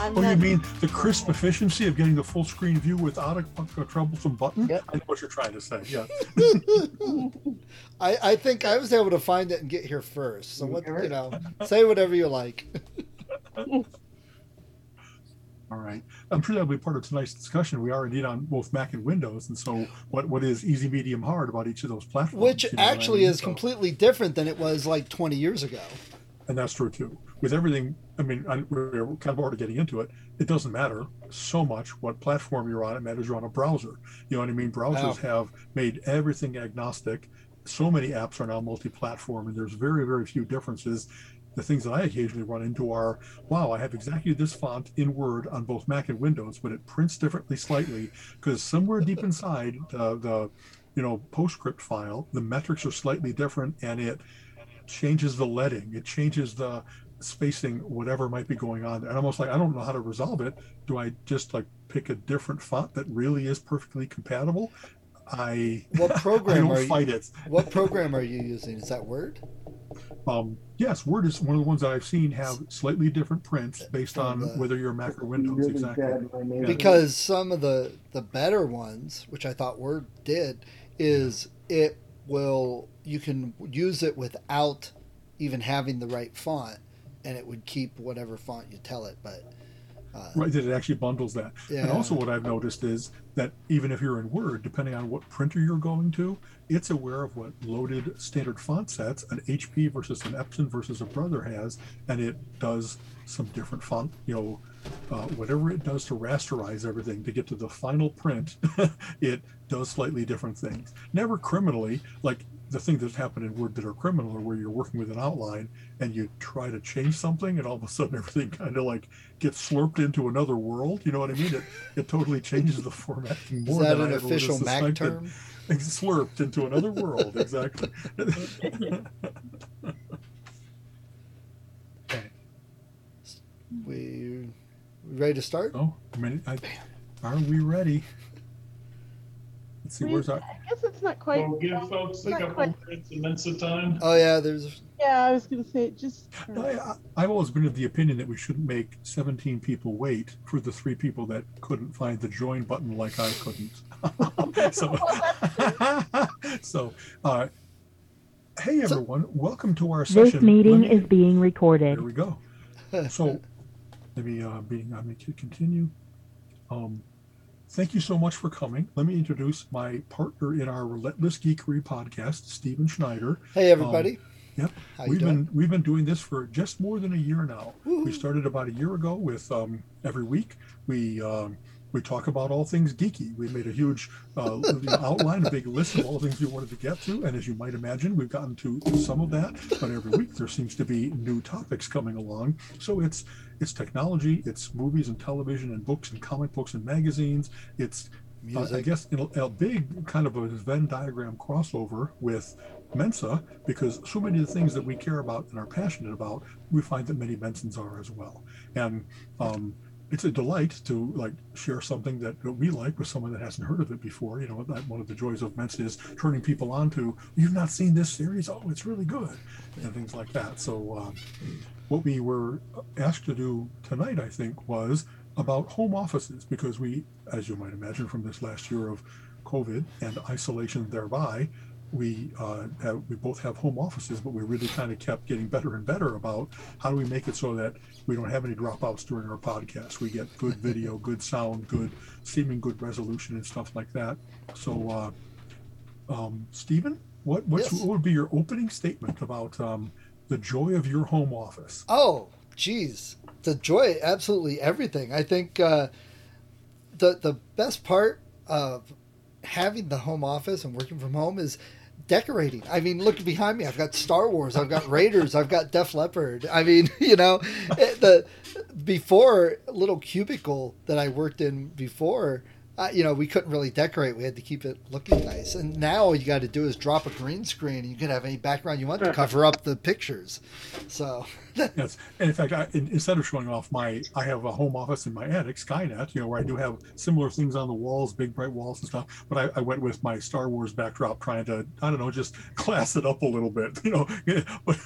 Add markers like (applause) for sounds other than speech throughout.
And Oh, you mean the crisp efficiency of getting the full screen view without a, a troublesome button? Yep. I know what you're trying to say. Yeah. (laughs) I, I think I was able to find it and get here first. So what you know, (laughs) say whatever you like. (laughs) All right. I'm sure that'll be part of tonight's discussion. We are indeed on both Mac and Windows, and so what what is easy, medium, hard about each of those platforms? Which you know what I actually mean? is So- completely different than it was like 20 years ago. and that's true too. With everything, I mean, I, we're kind of already getting into it. It doesn't matter so much what platform you're on. It matters you're on a browser. You know what I mean? Browsers have made everything agnostic. So many apps are now multi-platform, and there's very, very few differences. The things that I occasionally run into are, wow, I have exactly this font in Word on both Mac and Windows, but it prints differently slightly because somewhere deep (laughs) inside the, the, you know, PostScript file, the metrics are slightly different, and it changes the leading, it changes the spacing, whatever might be going on. And almost like I don't know how to resolve it. Do I just like pick a different font that really is perfectly compatible? I What (laughs) I program don't are you, it. What (laughs) program are you using? Is that Word? Um, yes, Word is one of the ones that I've seen have slightly different prints based on whether you're Mac or Windows. Really Exactly. bad my name. Because some of the the better ones, which I thought Word did, is it will you can use it without even having the right font, and it would keep whatever font you tell it. But uh, Right, that it actually bundles that. Yeah. And also, what I've noticed is that even if you're in Word, depending on what printer you're going to, it's aware of what loaded standard font sets an HP versus an Epson versus a Brother has, and it does some different font, you know, uh, whatever it does to rasterize everything to get to the final print, (laughs) it does slightly different things. Never criminally, like the things that happen in Word that are criminal are where you're working with an outline and you try to change something and all of a sudden (laughs) everything kind of like gets slurped into another world. You know what I mean? It, it totally changes the format (laughs) is more that than an I ever would have official Mac suspected. term? (laughs) It's slurped into another world, exactly. okay. We ready to start? Oh, I mean, I, are we ready? Let's see, where's our, I guess it's not quite. We'll give folks a couple quite. minutes minutes of time. Oh yeah, there's Yeah, I was gonna say it just. I, I- I've always been of the opinion that we shouldn't make 17 people wait for the three people that couldn't find the join button like I couldn't. (laughs) so, (laughs) so uh, hey everyone, welcome to our session. This meeting me- is being recorded. There we go. (laughs) So, let me uh, being let me c- continue. Um, thank you so much for coming. Let me introduce my partner in our Relentless Geekery podcast, Stephen Schneider. hey everybody. Yep. How we've doing? been we've been doing this for just more than a year now. We started about a year ago with um, every week we um, we talk about all things geeky. We made a huge uh, (laughs) outline, a big list of all the things we wanted to get to, and as you might imagine, we've gotten to some of that. But every week there seems to be new topics coming along. So it's it's technology, it's movies and television and books and comic books and magazines. It's uh, I guess in a, a big kind of a Venn diagram crossover with Mensa because so many of the things that we care about and are passionate about, we find that many Mensans are as well. And um, it's a delight to like share something that, that we like with someone that hasn't heard of it before. You know, that one of the joys of Mensa is turning people on to, you've not seen this series? Oh, it's really good. And things like that. So um, what we were asked to do tonight, I think, was about home offices because we, as you might imagine from this last year of COVID and isolation thereby, we uh, have, we both have home offices, but we really kind of kept getting better and better about how do we make it so that we don't have any dropouts during our podcast. We get good video, (laughs) good sound, good seeming good resolution and stuff like that. So, uh, um, Stephen, what what's, Yes. what would be your opening statement about um, the joy of your home office? Oh, geez, the joy, absolutely everything. I think uh, the the best part of having the home office and working from home is decorating. I mean, look behind me. I've got Star Wars. I've got Raiders. I've got Def Leppard. I mean, (laughs) you know, the before little cubicle that I worked in before. Uh, you know, we couldn't really decorate. We had to keep it looking nice. And now all you got to do is drop a green screen, and you can have any background you want to cover up the pictures. So (laughs) yes, and in fact, I, instead of showing off my, I have a home office in my attic, Skynet, you know, where I do have similar things on the walls, big bright walls and stuff. But I, I went with my Star Wars backdrop, trying to, I don't know, just (laughs) class it up a little bit, (laughs) you know. But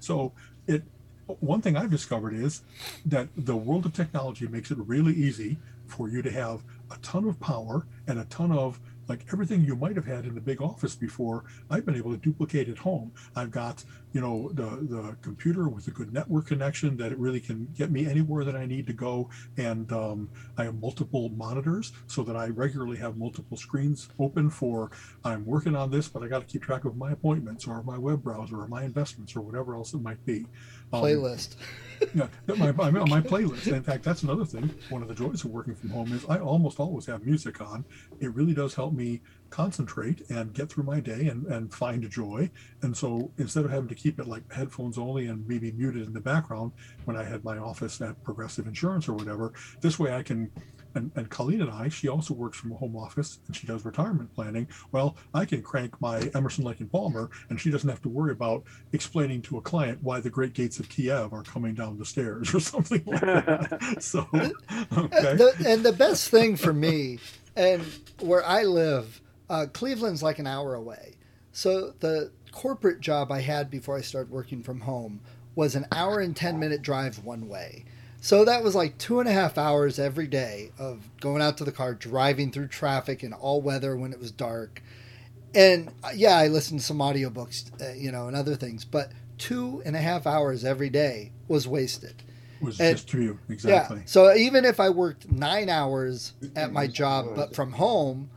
so it, one thing I've discovered is that the world of technology makes it really easy for you to have a ton of power and a ton of like everything you might have had in the big office before i've been able to duplicate at home. I've got you know the the computer with a good network connection that it really can get me anywhere that i need to go. And um, i have multiple monitors so that i regularly have multiple screens open for i'm working on this but i got to keep track of my appointments or my web browser or my investments or whatever else it might be Um, playlist (laughs) yeah, my, my, my (laughs) playlist. In fact, that's another thing. One of the joys of working from home is I almost always have music on. It really does help me concentrate and get through my day and, and find joy. And so instead of having to keep it like headphones only and maybe muted in the background when I had my office at Progressive Insurance or whatever, this way I can and, and Colleen and I, she also works from a home office and she does retirement planning. Well, I can crank my Emerson, Lake and Palmer, and she doesn't have to worry about explaining to a client why the Great Gates of Kiev are coming down the stairs (laughs) or something like that. (laughs) so, okay. The, and the best thing for me, and where I live, uh, Cleveland's like an hour away. So the corporate job I had before I started working from home was an hour and 10 minute drive one way. So that was like two and a half hours every day of going out to the car, driving through traffic in all weather when it was dark. And uh, yeah, I listened to some audiobooks, uh, you know, and other things, but two and a half hours every day was wasted. Was and, just you, exactly. Yeah. So even if I worked nine hours at my job, but from home,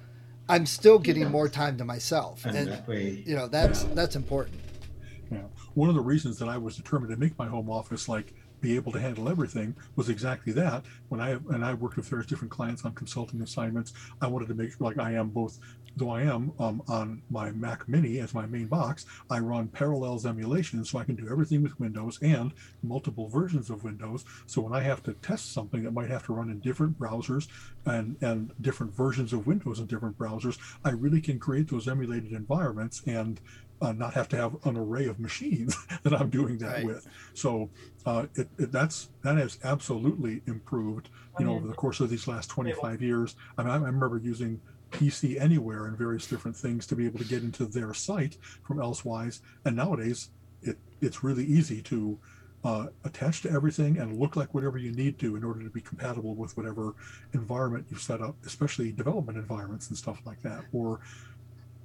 I'm still getting more time to myself, and you know that's that's important. Yeah, one of the reasons that I was determined to make my home office like be able to handle everything was exactly that. When I and I worked with various different clients on consulting assignments, I wanted to make sure, like I am both, though I am um, on my Mac Mini as my main box, I run Parallels emulation, so I can do everything with Windows and multiple versions of Windows. So when I have to test something that might have to run in different browsers and and different versions of Windows in different browsers, I really can create those emulated environments and uh, not have to have an array of machines (laughs) that I'm doing that right. with. So uh, it, it, that's that has absolutely improved. You know, over the course of these last 25 years. I, mean, I remember using PC Anywhere and various different things to be able to get into their site from Elsewise, and nowadays it it's really easy to uh, attach to everything and look like whatever you need to in order to be compatible with whatever environment you've set up, especially development environments and stuff like that, or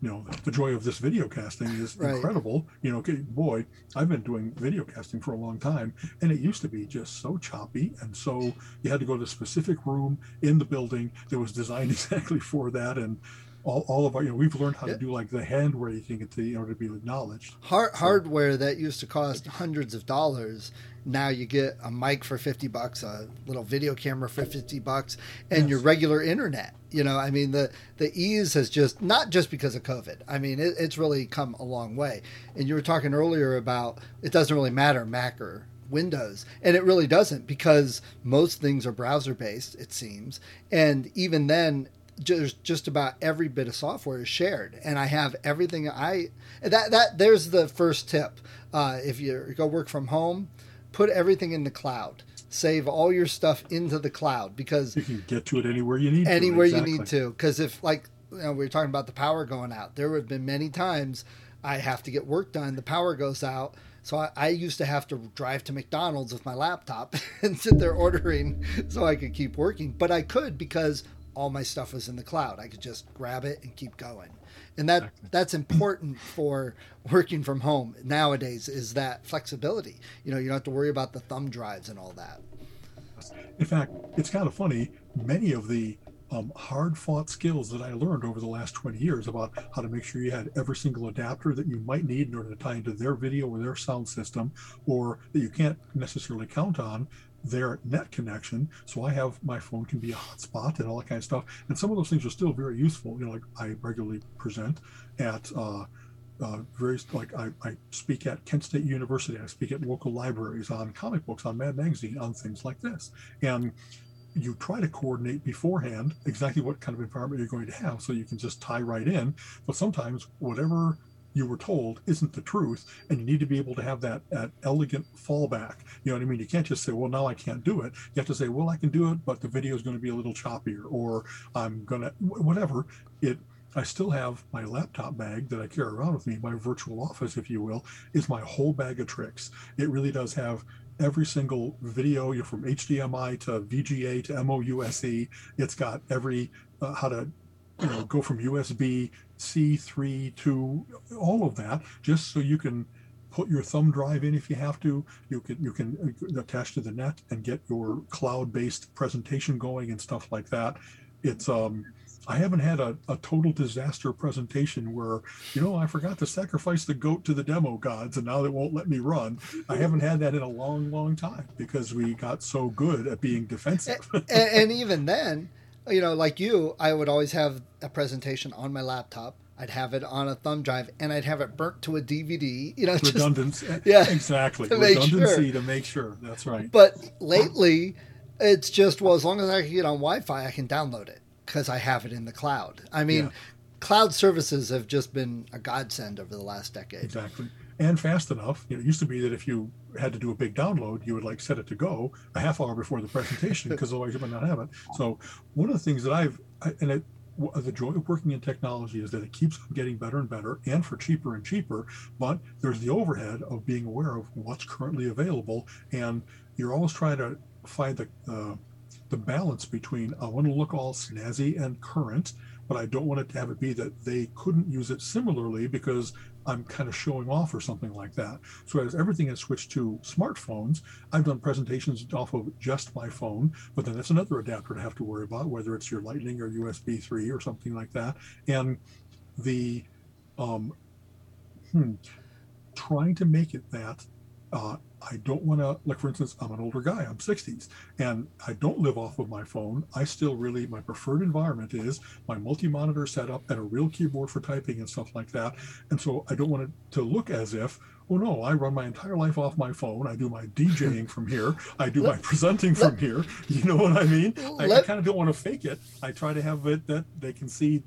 you know the joy of this video casting is right. incredible you know boy i've been doing video casting for a long time and it used to be just so choppy and so you had to go to a specific room in the building that was designed (laughs) exactly for that and all, all of our, you know, we've learned how to do like the hand raising to, you know, to be acknowledged. Hard, so. Hardware that used to cost hundreds of dollars. Now you get a mic for 50 bucks, a little video camera for 50 bucks, and yes. your regular internet. You know, I mean, the, the ease has just, not just because of COVID. I mean, it, it's really come a long way. And you were talking earlier about it doesn't really matter, Mac or Windows. And it really doesn't because most things are browser based, it seems. And even then, just just about every bit of software is shared. And i have everything i that that there's the first tip. Uh, if you go work from home put everything in the cloud. Save all your stuff into the cloud because you can get to it anywhere you need anywhere to, exactly. you need to. Because if like you know, we were talking about the power going out. There have been many times i have to get work done the power goes out. So I, I, used to have to drive to McDonald's with my laptop (laughs) and sit there ordering so I could keep working. But I could because all my stuff was in the cloud. I could just grab it and keep going. And that exactly. that's important for working from home nowadays is that flexibility. You know, you don't have to worry about the thumb drives and all that. In fact, it's kind of funny. Many of the um, hard fought skills that I learned over the last 20 years about how to make sure you had every single adapter that you might need in order to tie into their video or their sound system, or that you can't necessarily count on their net connection. So I have my phone can be a hotspot and all that kind of stuff. And some of those things are still very useful. You know, like I regularly present at uh, uh, various like I, I speak at Kent State University. I speak at local libraries on comic books, on Mad Magazine, on things like this. And you try to coordinate beforehand exactly what kind of environment you're going to have so you can just tie right in. But sometimes whatever you were told isn't the truth and you need to be able to have that, that elegant fallback you know what i mean you can't just say well now i can't do it you have to say well i can do it but the video is going to be a little choppier or i'm going to whatever it I still have my laptop bag that I carry around with me, my virtual office, if you will, is my whole bag of tricks. It really does have every single video you know, from HDMI to VGA to MOUSE. It's got every uh, how to you know go from USB C3 to all of that, just so you can put your thumb drive in if you have to. You can you can attach to the net and get your cloud-based presentation going and stuff like that. It's um I haven't had a, a total disaster presentation where, you know, I forgot to sacrifice the goat to the demo gods and now they won't let me run. I haven't had that in a long, long time because we got so good at being defensive. and, and even then, you know, like you, I would always have a presentation on my laptop. I'd have it on a thumb drive, and I'd have it burnt to a DVD. You know, redundancy. Just, (laughs) yeah, (laughs) exactly. To Redundancy sure. to make sure. That's right. But lately, it's just well, as long as I can get on Wi-Fi, I can download it because I have it in the cloud. I mean, yeah. cloud services have just been a godsend over the last decade. Exactly. And fast enough. You know, it used to be that if you had to do a big download, you would like set it to go a half hour before the presentation because otherwise you might not have it. So one of the things that I've and it, the joy of working in technology is that it keeps getting better and better and for cheaper and cheaper but there's the overhead of being aware of what's currently available and you're always trying to find the uh, the balance between I want to look all snazzy and current, but I don't want it to have it be that they couldn't use it similarly because I'm kind of showing off or something like that. So as everything has switched to smartphones, I've done presentations off of just my phone, but then that's another adapter to have to worry about, whether it's your Lightning or USB 3 or something like that. And the um, hmm, trying to make it that uh, I don't want to, like, for instance, I'm an older guy, I'm 60s, and I don't live off of my phone. I still really, my preferred environment is my multi monitor setup and a real keyboard for typing and stuff like that. And so I don't want it to look as if, oh no, I run my entire life off my phone. I do my DJing from here. I do (laughs) my presenting from here. (laughs) You know what I mean? I, I kind of don't want to fake it. I try to have it that they can see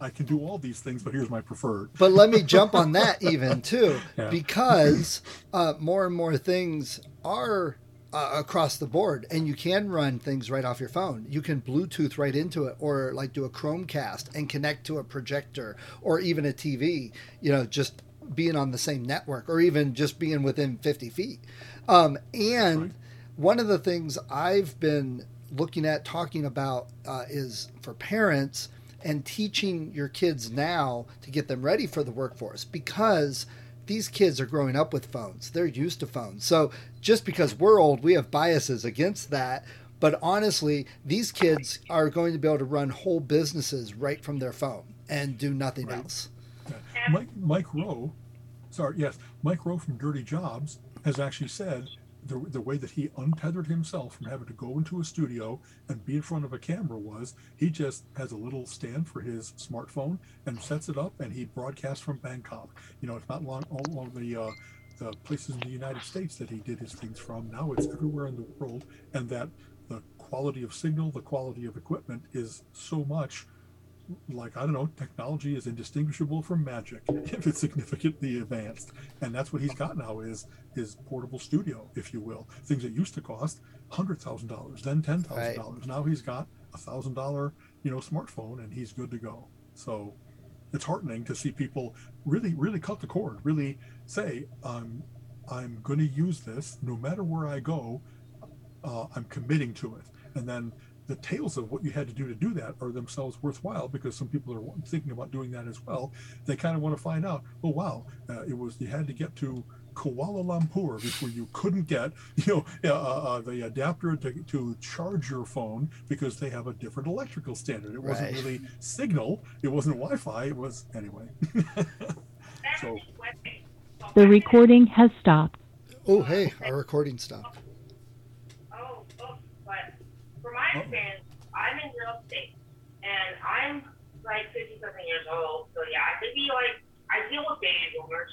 I can do all these things, but here's my preferred. But let me jump on that (laughs) even too, yeah. because uh, more and more things are uh, across the board, and you can run things right off your phone. You can Bluetooth right into it, or like do a Chromecast and connect to a projector, or even a TV. You know, just being on the same network, or even just being within 50 feet. Um, and right. one of the things I've been looking at talking about uh, is for parents and teaching your kids now to get them ready for the workforce because these kids are growing up with phones. They're used to phones. So just because we're old, we have biases against that. But honestly, these kids are going to be able to run whole businesses right from their phone and do nothing right. else. Mike, Mike Rowe, sorry, yes, Mike Rowe from Dirty Jobs has actually said the, the way that he untethered himself from having to go into a studio and be in front of a camera was he just has a little stand for his smartphone and sets it up and he broadcasts from Bangkok. You know, it's not long all along the uh, the places in the United States that he did his things from. Now it's everywhere in the world, and that the quality of signal, the quality of equipment is so much like I don't know, technology is indistinguishable from magic (laughs) if it's significantly advanced, and that's what he's got now is his portable studio, if you will. Things that used to cost hundred thousand dollars, then ten thousand right. dollars. Now he's got a thousand dollar, you know, smartphone, and he's good to go. So it's heartening to see people really, really cut the cord, really say, "I'm, I'm going to use this no matter where I go. Uh, I'm committing to it," and then the tales of what you had to do to do that are themselves worthwhile because some people are thinking about doing that as well. They kind of want to find out, oh wow, uh, it was you had to get to Kuala Lumpur before you couldn't get (laughs) you know uh, uh, uh, the adapter to, to charge your phone because they have a different electrical standard. It wasn't right. really signal, it wasn't Wi-Fi. It was anyway. (laughs) so the recording has stopped. Oh hey, our recording stopped. Oh, Uh-oh. I'm in real estate, and I'm like 50 something years old. So yeah, I could be like, I deal with baby boomers,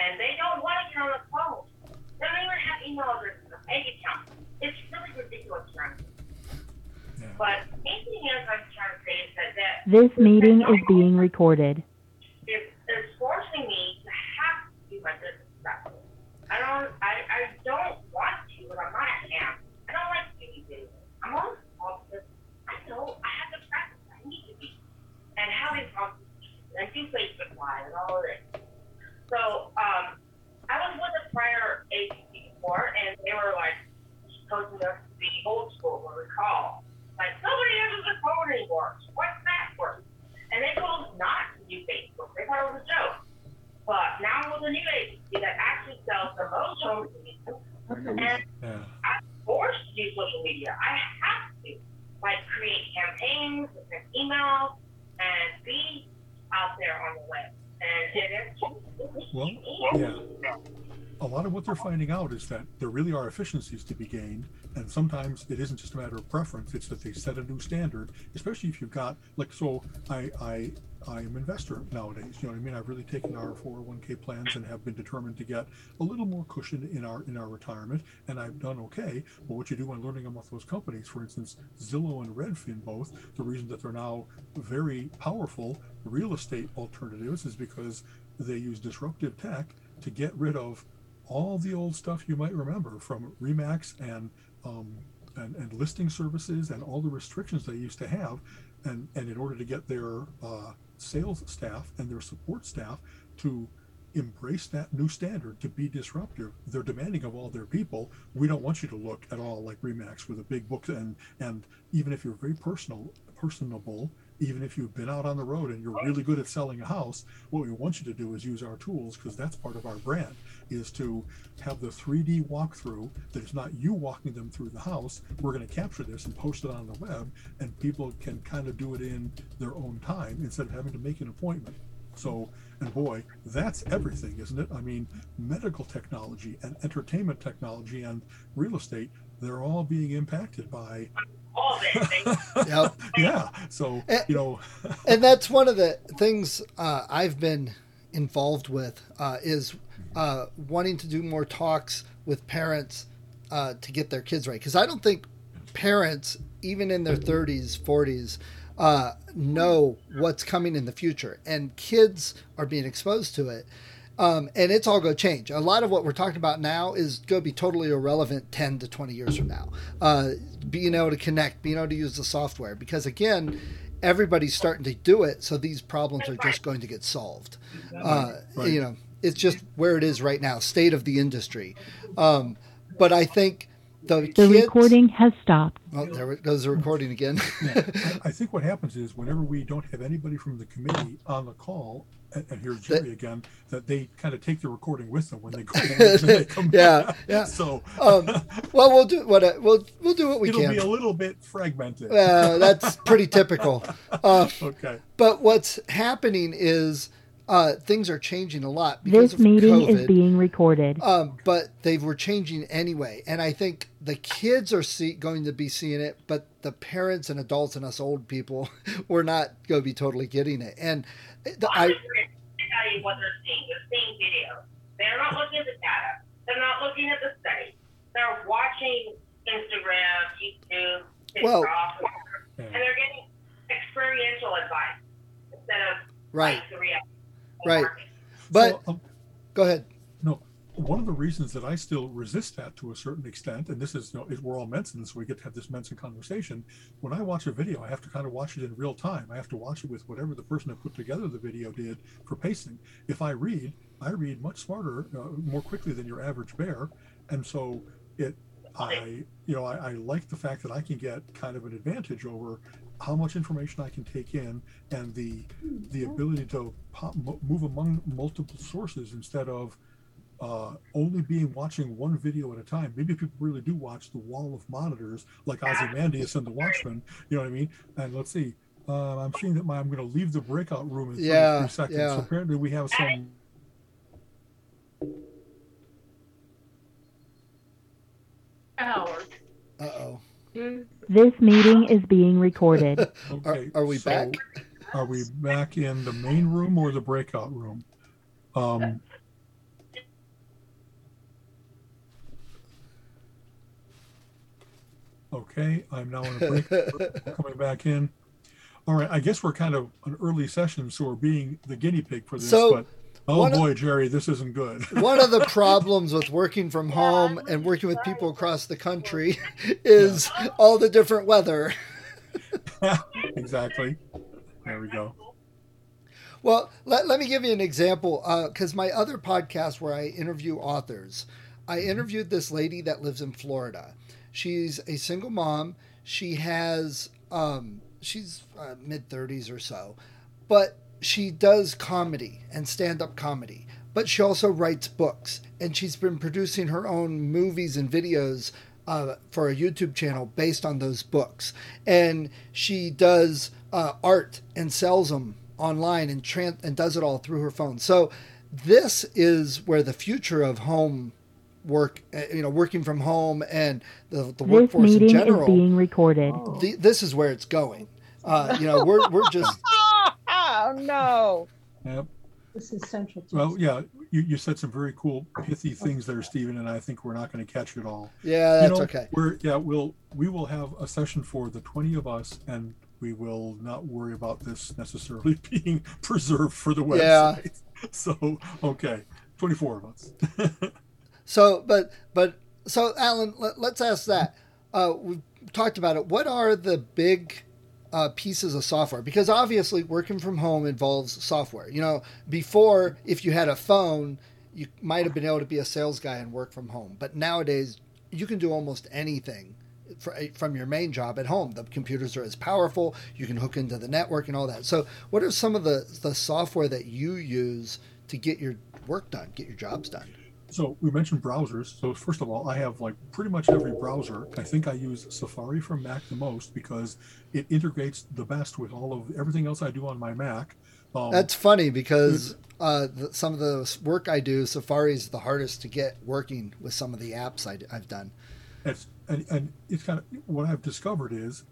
and they don't want to get on the phone. They don't even have email addresses or bank accounts. It's really ridiculous, friends. Yeah. But anything else I'm trying to say is that that This meeting is being recorded. is, is forcing me to have to do my business. I don't, I, I don't want to, but I'm not a ham. I don't like to be busy. I'm on this call because I know I have to practice. I need to be. And having do Facebook Live and all of this. So, um, I was with a prior agency before, and they were like coaching us to be old school, what we call. Like, nobody uses the phone anymore. What's that for? And they told us not to do Facebook. They thought it was a joke. But now with a new agency that actually sells the most home solutions, Okay. and Yeah. I'm forced to do social media. I have to, like, create campaigns, send emails, and be out there on the web. And it is. Well, yeah. A lot of what they're finding out is that there really are efficiencies to be gained, and sometimes it isn't just a matter of preference; it's that they set a new standard. Especially if you've got like, so I I I am investor nowadays. You know what I mean? I've really taken our 401k plans and have been determined to get a little more cushion in our in our retirement, and I've done okay. But what you do when learning about those companies, for instance, Zillow and Redfin, both the reason that they're now very powerful real estate alternatives is because they use disruptive tech to get rid of all the old stuff you might remember from Remax and um, and, and listing services and all the restrictions they used to have, and and in order to get their uh, sales staff and their support staff to embrace that new standard to be disruptive they're demanding of all their people we don't want you to look at all like remax with a big book and and even if you're very personal personable even if you've been out on the road and you're really good at selling a house what we want you to do is use our tools because that's part of our brand is to have the 3d walkthrough that is not you walking them through the house we're going to capture this and post it on the web and people can kind of do it in their own time instead of having to make an appointment so, and boy, that's everything, isn't it? I mean, medical technology and entertainment technology and real estate, they're all being impacted by. All of it. Yep. yeah. So, Eh, you know, (laughs) and that's one of the things uh, I've been involved with uh, is uh, wanting to do more talks with parents uh, to get their kids right. Because I don't think parents, even in their 30s, 40s, uh, know what's coming in the future, and kids are being exposed to it. Um, and it's all going to change. A lot of what we're talking about now is going to be totally irrelevant 10 to 20 years from now. Uh, being able to connect, being able to use the software, because again, everybody's starting to do it, so these problems are just going to get solved. Uh, Right. You know, it's just where it is right now, state of the industry. Um, but I think the, The kids, recording has stopped. Oh, there goes the recording again. I (laughs) I think what happens is whenever we don't have anybody from the committee on the call, and, and here's Jerry again, that they kind of take the recording with them when they (laughs) go. they come Yeah, back. yeah. So um, well, we'll do what uh, we'll we'll do what we can. it'll be a little bit fragmented. Uh, that's pretty typical. (laughs) Uh, okay. but what's happening is uh, things are changing a lot because This of meeting COVID. is being recorded. um, but they were changing anyway, and I think the kids are see, going to be seeing it, but the parents and adults and us old people, (laughs) we're not going to be totally getting it. And the, I'm I, just going to tell you what they're seeing. They're seeing videos. They're not looking at the data. They're not looking at the study. They're watching Instagram, YouTube, TikTok, Well- Yeah. and they're getting experiential advice instead of right, like, the reality. Right. market. but So, um, go ahead. No, one of the reasons that I still resist that to a certain extent, and this is, you know, we're all Mensan, so we get to have this Mensan conversation. When I watch a video, I have to kind of watch it in real time. I have to watch it with whatever the person that put together the video did for pacing. If I read, I read much smarter, uh, more quickly than your average bear, and so it, I, you know, I, I like the fact that I can get kind of an advantage over how much information I can take in and the the ability to pop, move among multiple sources instead of uh, only being watching one video at a time. Maybe people really do watch the wall of monitors like Ozymandias and the Watchmen. You know what I mean? And let's see. Uh, I'm seeing that my I'm going to leave the breakout room in 33 Yeah, seconds. yeah. So apparently we have some. Hours. Uh oh. This meeting is being recorded. (laughs) Are, Okay. are we so back? Are we back in the main room or the breakout room? Um, okay, I'm now in a break. (laughs) coming back in. All right, I guess we're kind of an early session, so we're being the guinea pig for this. So, but oh one of- boy, Jerry, this isn't good. (laughs) One of the (laughs) problems with working from home and working with people across the country (laughs) is all the different weather. exactly. There we go. Well, let, let me give you an example because my other podcast where I interview authors, I interviewed this lady that lives in Florida. She's a single mom. She has, um, she's uh, mid 30s or so, but she does comedy and stand up comedy. But she also writes books and she's been producing her own movies and videos uh, for a YouTube channel based on those books. And she does uh, art and sells them online and tran- and does it all through her phone. So this is where the future of home work, uh, you know, working from home and the, the This workforce in meeting is general. being recorded. the, this is where it's going. Uh, you know, we're we're just (laughs) Oh no! Yep. This is central. to Well, yeah, you, you said some very cool, pithy things there, Stephen, and I think we're not going to catch it all. yeah, You that's know, okay. We're yeah, we'll we will have a session for the twenty of us, and we will not worry about this necessarily (laughs) being preserved for the website. Yeah. (laughs) So okay, twenty four of us. (laughs) So, but but so Alan, let, let's ask that. Uh, we've talked about it. What are the big uh, pieces of software? Because obviously, working from home involves software. You know, before if you had a phone, you might have been able to be a sales guy and work from home. But nowadays, you can do almost anything fr- from your main job at home. The computers are as powerful. You can hook into the network and all that. So, what are some of the the software that you use to get your work done, get your jobs done? So we mentioned browsers. So first of all, I have like pretty much every browser. I think I use Safari from Mac the most because it integrates the best with all of everything else I do on my Mac. Um, That's funny because uh, the, some of the work I do, Safari is the hardest to get working with some of the apps I, have done. it's and, and it's kind of what I've discovered is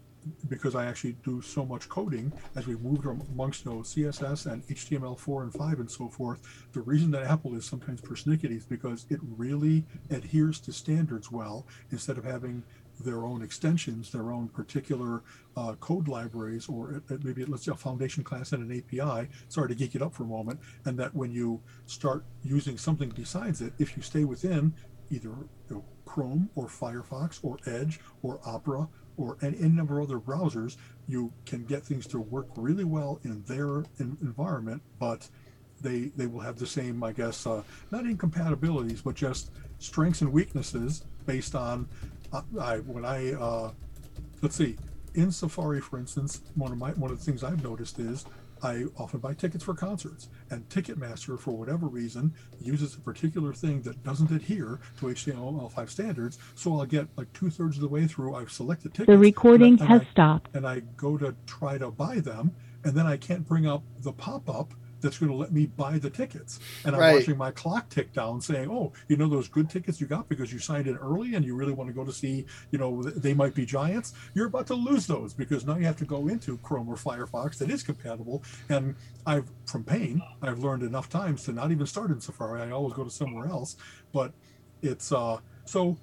because I actually do so much coding as we've moved amongst you know, CSS and HTML4 and 5 and so forth. The reason that Apple is sometimes persnickety is because it really adheres to standards well instead of having their own extensions, their own particular uh, code libraries, or it, it maybe let's say a foundation class and an API. Sorry to geek it up for a moment, and that when you start using something besides it, if you stay within either you know, Chrome or Firefox or Edge or Opera or any, any number of other browsers, you can get things to work really well in their in, environment, but they they will have the same, I guess, uh, not incompatibilities, but just strengths and weaknesses based on. Uh, I when I uh, let's see, in Safari, for instance, one of my one of the things I've noticed is I often buy tickets for concerts, and Ticketmaster, for whatever reason, uses a particular thing that doesn't adhere to HTML5 standards. So I'll get like two thirds of the way through. I've selected tickets. The recording and I, and has I- stopped. and I go to try to buy them, and then I can't bring up the pop up that's going to let me buy the tickets. And I'm Right. watching my clock tick down, saying, "Oh, you know those good tickets you got because you signed in early, and you really want to go to see, you know, they might be giants. You're about to lose those because now you have to go into Chrome or Firefox that is compatible. And I've from pain, I've learned enough times to not even start in Safari. I always go to somewhere else. But it's uh so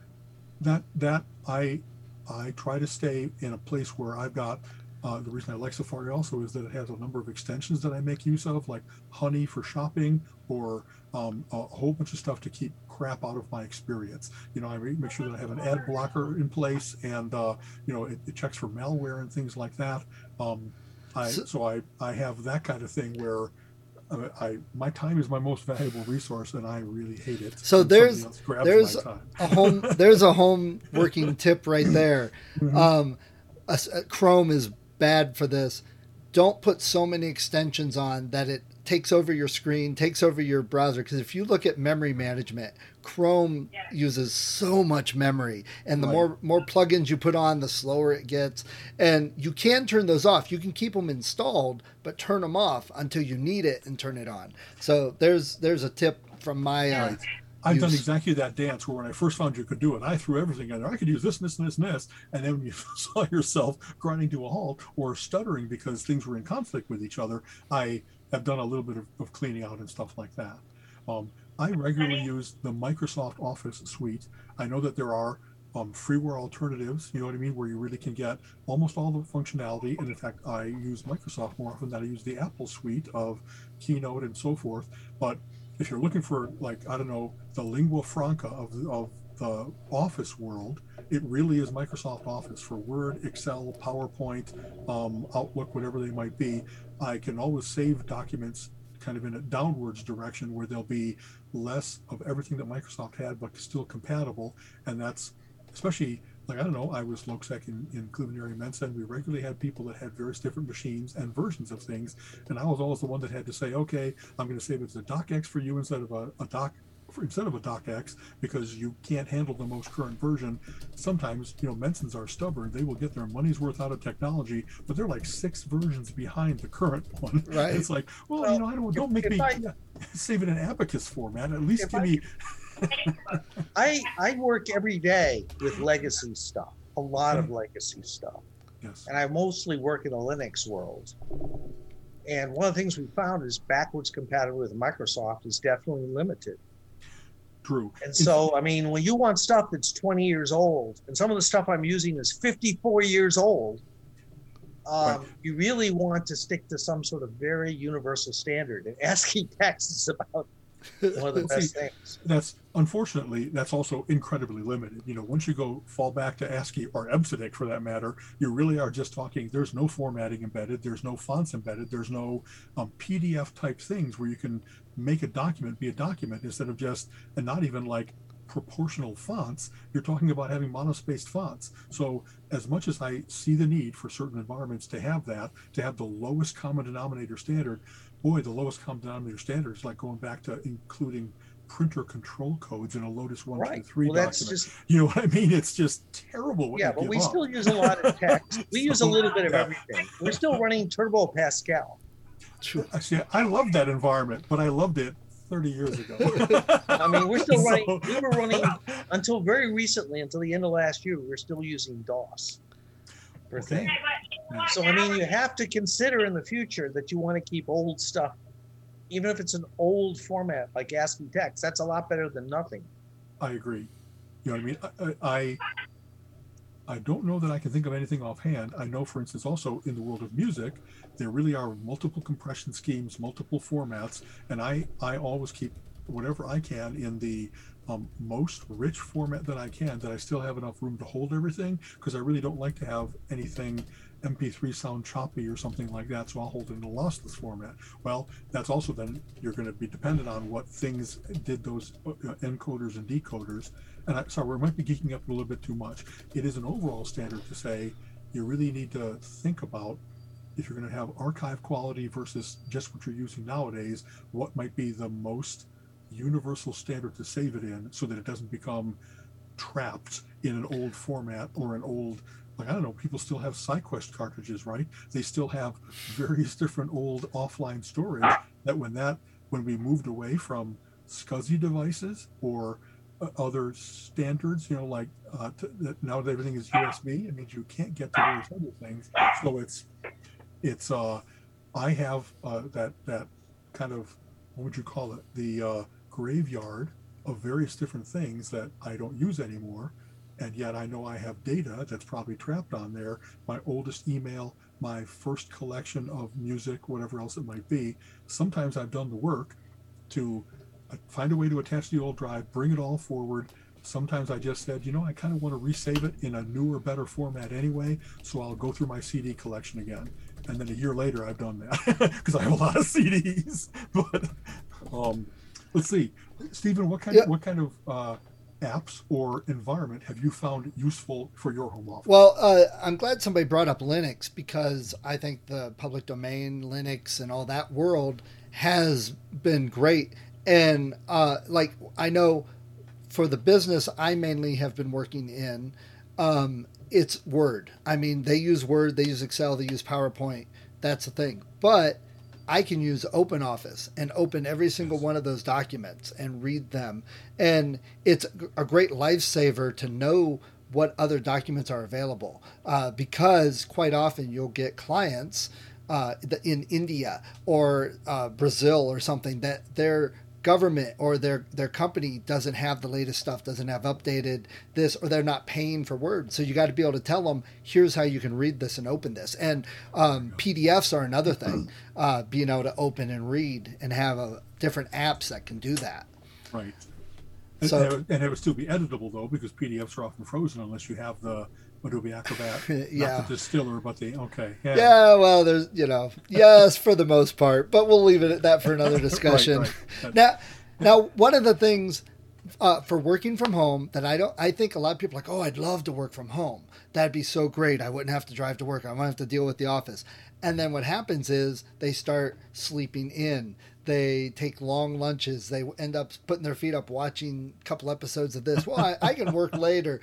that that I I try to stay in a place where I've got. Uh, the reason I like Safari also is that it has a number of extensions that I make use of, like Honey for shopping, or um, a whole bunch of stuff to keep crap out of my experience. You know, I make sure that I have an ad blocker in place, and uh, you know, it, it checks for malware and things like that. Um, I So- I I have that kind of thing where. uh, I my time is my most valuable resource, and I really hate it. So there's- there's a home there's a home working tip right there (laughs) Mhm. um, a a chrome is bad for this. Don't put so many extensions on that it takes over your screen takes over your browser. Because if you look at memory management chrome Yeah. uses so much memory and the Right. more more plugins you put on the slower it gets. And you can turn those off. You can keep them installed but turn them off until you need it and turn it on. So there's there's a tip from my uh, I've done exactly that dance where when I first found you could do it, I threw everything in there. I could use this and this and this and this. And then when you (laughs) saw yourself grinding to a halt or stuttering because things were in conflict with each other, I have done a little bit of, of cleaning out and stuff like that. Um, I regularly use the Microsoft Office suite. I know that there are um, freeware alternatives, you know what I mean, where you really can get almost all the functionality. And in fact, I use Microsoft more often than I use the Apple suite of Keynote and so forth. But if you're looking for like I don't know the lingua franca of the, of the Office world, it really is Microsoft Office for Word, Excel, PowerPoint, um, Outlook, whatever they might be. I can always save documents kind of in a downwards direction where there'll be less of everything that Microsoft had, but still compatible, and that's especially like I don't know, I was LocSec in, in Cleveland area Mensa, and we regularly had people that had various different machines and versions of things, and I was always the one that had to say, okay, I'm going to save it as a docx for you instead of a, a doc instead of a docx because you can't handle the most current version. Sometimes you know Mensans are stubborn; they will get their money's worth out of technology, but they're like six versions behind the current one. Right. It's like, well, Well, you know, I don't don't make me I- yeah, save it in abacus format. At least give I me. (laughs) I I work every day with legacy stuff, a lot of legacy stuff, Yes. and I mostly work in the Linux world. And one of the things we found is backwards compatibility with Microsoft is definitely limited. True. And so, I mean, when you want stuff that's 20 years old, and some of the stuff I'm using is 54 years old, um, Right. you really want to stick to some sort of very universal standard. And ASCII (laughs) text is about one of the (laughs) See, things. that's unfortunately that's also incredibly limited you know once you go fall back to ascii or EBCDIC for that matter you really are just talking there's no formatting embedded there's no fonts embedded there's no um, pdf type things where you can make a document be a document instead of just and not even like proportional fonts you're talking about having monospaced fonts so as much as i see the need for certain environments to have that to have the lowest common denominator standard boy the lowest common denominator standard is like going back to including printer control codes in a Lotus one two Right. three Well, that's document. just you know what I mean? It's just terrible. What yeah, but we up. still use a lot of text. (laughs) We use a little bit of yeah. everything. We're still running Turbo Pascal. I see. I love that environment, but I loved it 30 years ago. (laughs) I mean, we're still (laughs) So- running. We were running until very recently, until the end of last year. We were still using DOS for Okay. things. but So I mean, you have to consider in the future that you want to keep old stuff, even if it's an old format like ASCII text. That's a lot better than nothing. I agree. You know what I mean? I, I I don't know that I can think of anything offhand. I know, for instance, also in the world of music, there really are multiple compression schemes, multiple formats, and I I always keep whatever I can in the um, most rich format that I can. That I still have enough room to hold everything because I really don't like to have anything MP3 sound choppy or something like that. So I'll hold it in a lossless format. Well, that's also then you're going to be dependent on what things did those uh, encoders and decoders. And I, sorry, we might be geeking up a little bit too much. It is an overall standard to say you really need to think about if you're going to have archive quality versus just what you're using nowadays, what might be the most universal standard to save it in so that it doesn't become trapped in an old format or an old like I don't know, people still have SyQuest cartridges, right? They still have various different old offline storage that when that when we moved away from SCSI devices or uh, other standards, you know, like uh, to, now that everything is USB, it means you can't get to those other things. So it's it's uh, I have uh, that that kind of what would you call it? The uh, graveyard of various different things that I don't use anymore and yet I know I have data that's probably trapped on there. My oldest email, my first collection of music, whatever else it might be. Sometimes I've done the work to uh, find a way to attach the old drive, bring it all forward. Sometimes I just said, you know, I kind of want to resave it in a newer, better format anyway, so I'll go through my CD collection again. And then a year later, I've done that (laughs) because I have a lot of CDs. (laughs) But um, let's see, Stephen, what kind Yeah. of what kind of uh, apps or environment have you found useful for your home office? Well, uh, I'm glad somebody brought up Linux because I think the public domain, Linux, and all that world has been great. And uh, like I know for the business I mainly have been working in, um, it's Word. I mean, they use Word, they use Excel, they use PowerPoint. That's the thing. But I can use OpenOffice and open every single one of those documents and read them. And it's a great lifesaver to know what other documents are available uh, because quite often you'll get clients uh, in India or uh, Brazil or something that they're government or their their company doesn't have the latest stuff doesn't have updated this or they're not paying for word. So you got to be able to tell them here's how you can read this and open this. And um, pdfs are another thing (clears throat) uh, being able to open and read and have a, different apps that can do that. Right. So- and, it, would- and it would still be editable though, because PDFs are often frozen unless you have the Adobe Acrobat, (laughs) Yeah. not the distiller, but the okay. Yeah. yeah well there's you know yes for the most part but we'll leave it at that for another (laughs) discussion. right. That- (laughs) now now one of the things uh, for working from home that I don't I think a lot of people are like oh I'd love to work from home. That'd be so great. I wouldn't have to drive to work. I wouldn't have to deal with the office. And then what happens is they start sleeping in. They take long lunches. They end up putting their feet up watching a couple episodes of this. Well I, I can work later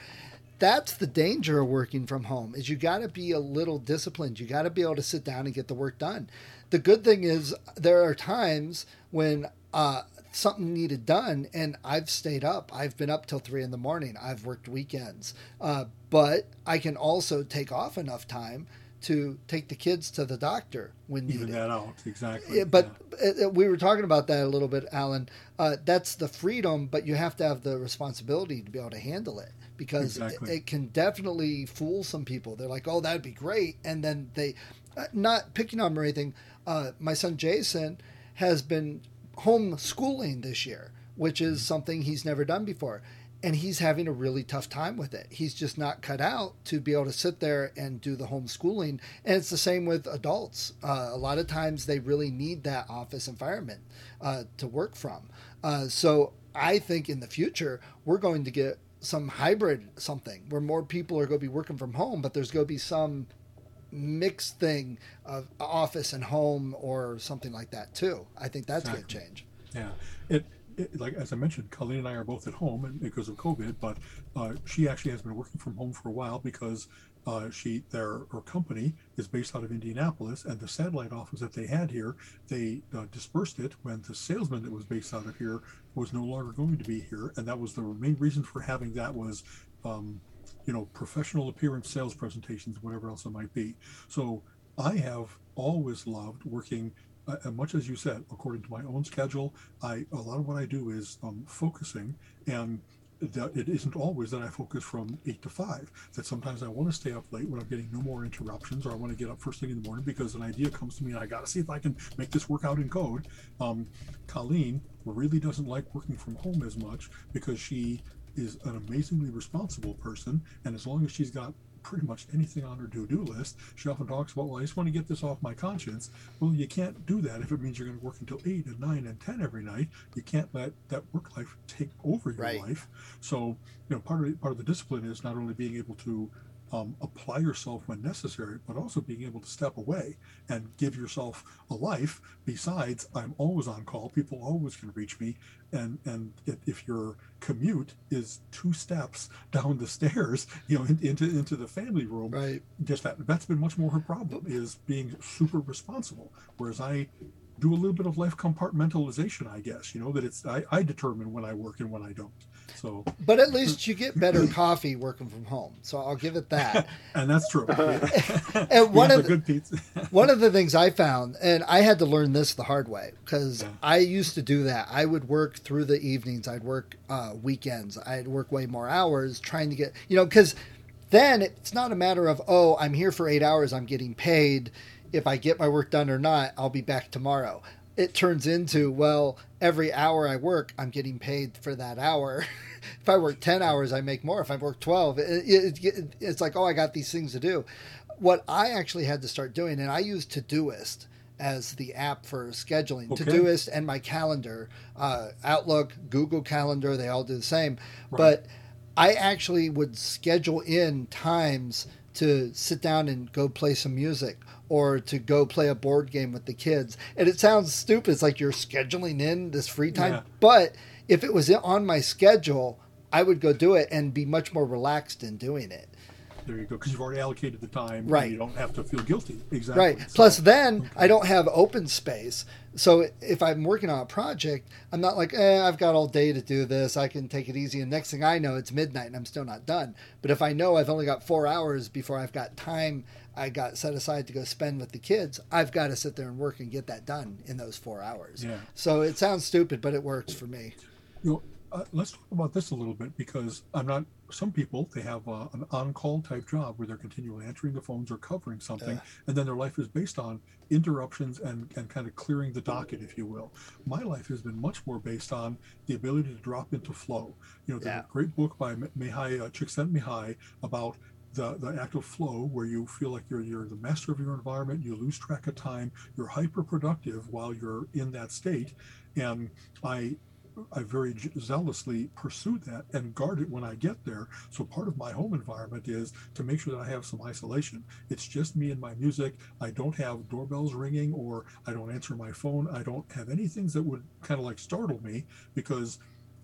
that's the danger of working from home is you got to be a little disciplined. You got to be able to sit down and get the work done. The good thing is there are times when uh, something needed done and i've stayed up. I've been up till three in the morning. I've worked weekends. Uh, but i can also take off enough time to take the kids to the doctor when Even needed. that out exactly. yeah, but uh, we were talking about that a little bit, Alan. Uh, that's the freedom, but you have to have the responsibility to be able to handle it because Exactly. it, it can definitely fool some people. They're like, "Oh, that'd be great," and then they, uh, not picking on them or anything. Uh, my son Jason has been homeschooling this year, which is something he's never done before. And he's having a really tough time with it. He's just not cut out to be able to sit there and do the homeschooling. And it's the same with adults. Uh, a lot of times they really need that office environment uh, to work from. Uh, so I think in the future, we're going to get some hybrid something where more people are going to be working from home, but there's going to be some mixed thing of office and home or something like that too. I think that's going to change. Yeah, it, it like as I mentioned, Colleen and I are both at home and because of COVID, but uh, she actually has been working from home for a while because uh, she their her company is based out of Indianapolis, and the satellite office that they had here, they uh, dispersed it when the salesman that was based out of here was no longer going to be here, and that was the main reason for having that was. Um, you know, professional appearance sales presentations, whatever else it might be. So I have always loved working uh, much as you said, according to my own schedule, I a lot of what I do is um, focusing, and that it isn't always that I focus from eight to five. That sometimes I want to stay up late when I'm getting no more interruptions, or I want to get up first thing in the morning because an idea comes to me and I got to see if I can make this work out in code. Um, Colleen really doesn't like working from home as much because she is an amazingly responsible person, and as long as she's got pretty much anything on her to-do list. She often talks about, well, I just want to get this off my conscience. Well, you can't do that if it means you're going to work until eight and nine and ten every night. You can't let that work life take over your Right. life. So, you know, part of part of the discipline is not only being able to um, apply yourself when necessary, but also being able to step away and give yourself a life. Besides, I'm always on call. People always can reach me, and and if, your commute is two steps (laughs) down the stairs, you know, in, into into the family room, Right. just that that's been much more her problem is being super responsible whereas i do a little bit of life compartmentalization i guess you know that it's i, I determine when i work and when i don't so But at least you get better coffee working from home. So I'll give it that. (laughs) and that's true And (laughs) one of the good pizza (laughs) One of the things I found, and I had to learn this the hard way, because Yeah. I used to do that. I would work through the evenings. I'd work uh, weekends. I'd work way more hours trying to get, you know, because then it's not a matter of, oh, I'm here for eight hours. I'm getting paid. If I get my work done or not, I'll be back tomorrow. It turns into, well, every hour I work, I'm getting paid for that hour. (laughs) if I work 10 hours, I make more. If I work 12, it, it, it, it's like, oh, I got these things to do. What I actually had to start doing, and I use Todoist as the app for scheduling. Okay. Todoist and my calendar, uh, Outlook, Google Calendar, they all do the same. Right. But I actually would schedule in times to sit down and go play some music or to go play a board game with the kids. And it sounds stupid. It's like you're scheduling in this free time. Yeah. But if it was on my schedule, I would go do it and be much more relaxed in doing it. there you go, because you've already allocated the time. and Right. You don't have to feel guilty. Exactly. Right. So- Plus, then I don't have open space. So if I'm working on a project, I'm not like, eh, I've got all day to do this. I can take it easy. And next thing I know, it's midnight and I'm still not done. But if I know I've only got four hours before I've got time I got set aside to go spend with the kids, I've got to sit there and work and get that done in those four hours. Yeah. So it sounds stupid, but it works for me. You know, uh, let's talk about this a little bit because I'm not. Some people they have uh, an on-call type job where they're continually answering the phones or covering something, and then their life is based on interruptions and and kind of clearing the docket, if you will. My life has been much more based on the ability to drop into flow. You know, there's Yeah. a great book by Mihaly uh, Csikszentmihalyi about the, the act of flow where you feel like you're you're the master of your environment you lose track of time you're hyper productive while you're in that state and i I very zealously pursue that and guard it when I get there. So part of my home environment is to make sure that I have some isolation. It's just me and my music. I don't have doorbells ringing or I don't answer my phone. I don't have any things that would kind of like startle me because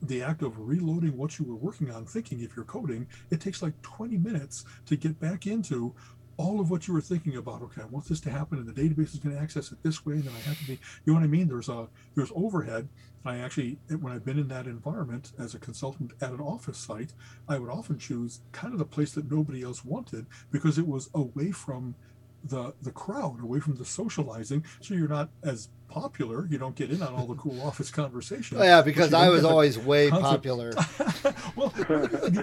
the act of reloading what you were working on, thinking if you're coding, it takes like 20 minutes to get back into all of what you were thinking about. Okay, I want this to happen, and the database is going to access it this way, and then I have to be. You know what I mean? There's a there's overhead. I actually, when I've been in that environment as a consultant at an office site, I would often choose kind of the place that nobody else wanted because it was away from the the crowd, away from the socializing. So you're not as popular. You don't get in on all the cool (laughs) office conversations. Oh, yeah, because I was always way popular. (laughs) well,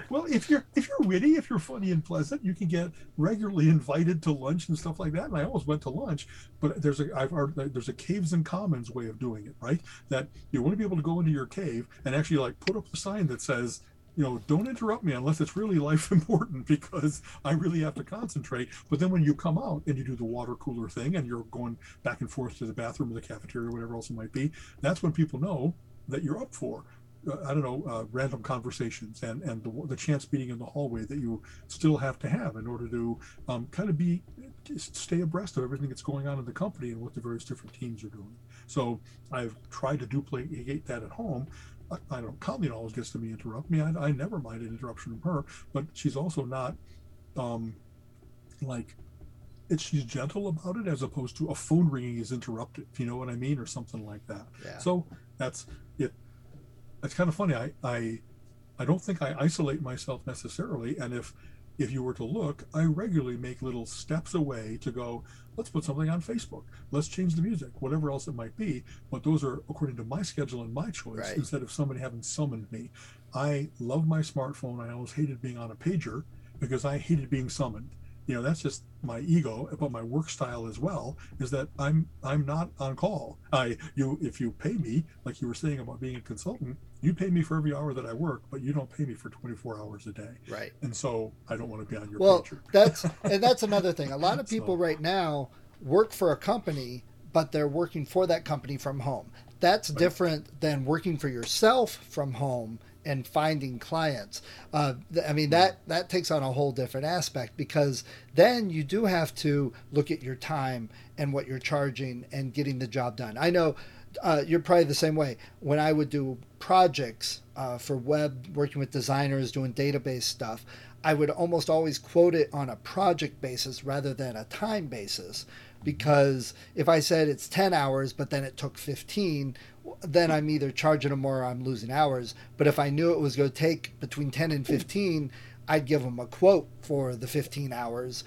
well, if you're if you're witty, if you're funny and pleasant, you can get regularly invited to lunch and stuff like that. And I always went to lunch, but there's a I've heard there's a caves and commons way of doing it, right? That you want to be able to go into your cave and actually like put up a sign that says. You know, don't interrupt me unless it's really life (laughs) important because I really have to concentrate. But then when you come out and you do the water cooler thing and you're going back and forth to the bathroom or the cafeteria, or whatever else it might be, that's when people know that you're up for uh, I don't know, uh, random conversations and and the, the chance meeting in the hallway that you still have to have in order to um, kind of be stay abreast of everything that's going on in the company and what the various different teams are doing. So I've tried to duplicate that at home. I, don't. know, Colleen always gets to me interrupt me. I, I never mind an interruption from her, but she's also not um, like it's she's gentle about it as opposed to a phone ringing is interrupted. You know what I mean, or something like that. Yeah. So that's it. It's kind of funny. I I I don't think I isolate myself necessarily, and if if you were to look, I regularly make little steps away to go. Let's put something on Facebook. Let's change the music, whatever else it might be. But those are according to my schedule and my choice, Right. instead of somebody having summoned me. I love my smartphone. I always hated being on a pager because I hated being summoned. You know, that's just my ego, but my work style as well is that I'm I'm not on call. I you if you pay me, like you were saying about being a consultant, you pay me for every hour that I work, but you don't pay me for 24 hours a day. Right. And so I don't want to be on your Well, pager. (laughs) that's and that's (laughs) another thing. A lot of people So- right now work for a company, but they're working for that company from home. That's different than working for yourself from home and finding clients. Uh, I mean that that takes on a whole different aspect because then you do have to look at your time and what you're charging and getting the job done. I know uh, you're probably the same way. When I would do projects uh, for web, working with designers, doing database stuff, I would almost always quote it on a project basis rather than a time basis. Because if I said it's 10 hours, but then it took 15, then I'm either charging them more or I'm losing hours. But if I knew it was going to take between 10 and 15, I'd give them a quote for the 15 hours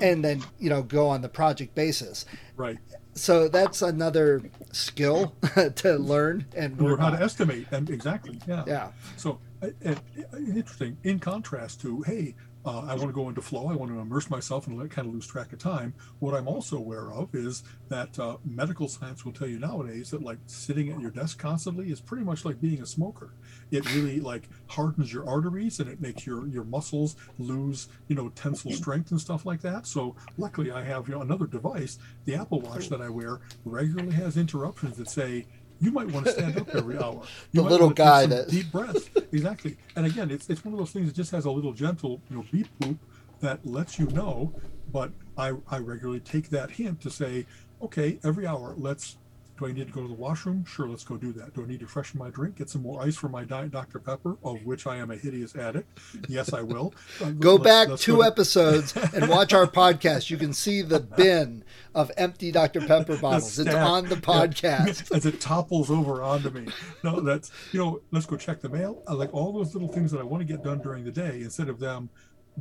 and then, you know, go on the project basis. Right. So that's another skill (laughs) to learn and Learn how to estimate. And exactly. Yeah. Yeah. So, uh, uh, interesting. In contrast to, hey, uh, I want to go into flow. I want to immerse myself and let, kind of lose track of time. What I'm also aware of is that uh, medical science will tell you nowadays that like sitting at your desk constantly is pretty much like being a smoker. It really like hardens your arteries and it makes your your muscles lose you know tensile strength and stuff like that. So luckily, I have you know another device, the Apple Watch that I wear, regularly has interruptions that say. You might want to stand up every (laughs) hour. You The little want to take guy that- deep breaths. Exactly. And again, it's it's one of those things that just has a little gentle, you know, beep boop that lets you know. But I I regularly take that hint to say, okay, every hour, let's Do I need to go to the washroom? Sure, let's go do that. Do I need to freshen my drink? Get some more ice for my Diet Dr. Pepper, of which I am a hideous addict. Yes, I will. (laughs) Uh, Go let's- back let's two go to- episodes and watch our (laughs) podcast. You can see the bin of empty Dr. Pepper bottles. It's on the Yeah. podcast. (laughs) as it topples over onto me. No, that's you know, let's go check the mail. I like all those little things that I want to get done during the day instead of them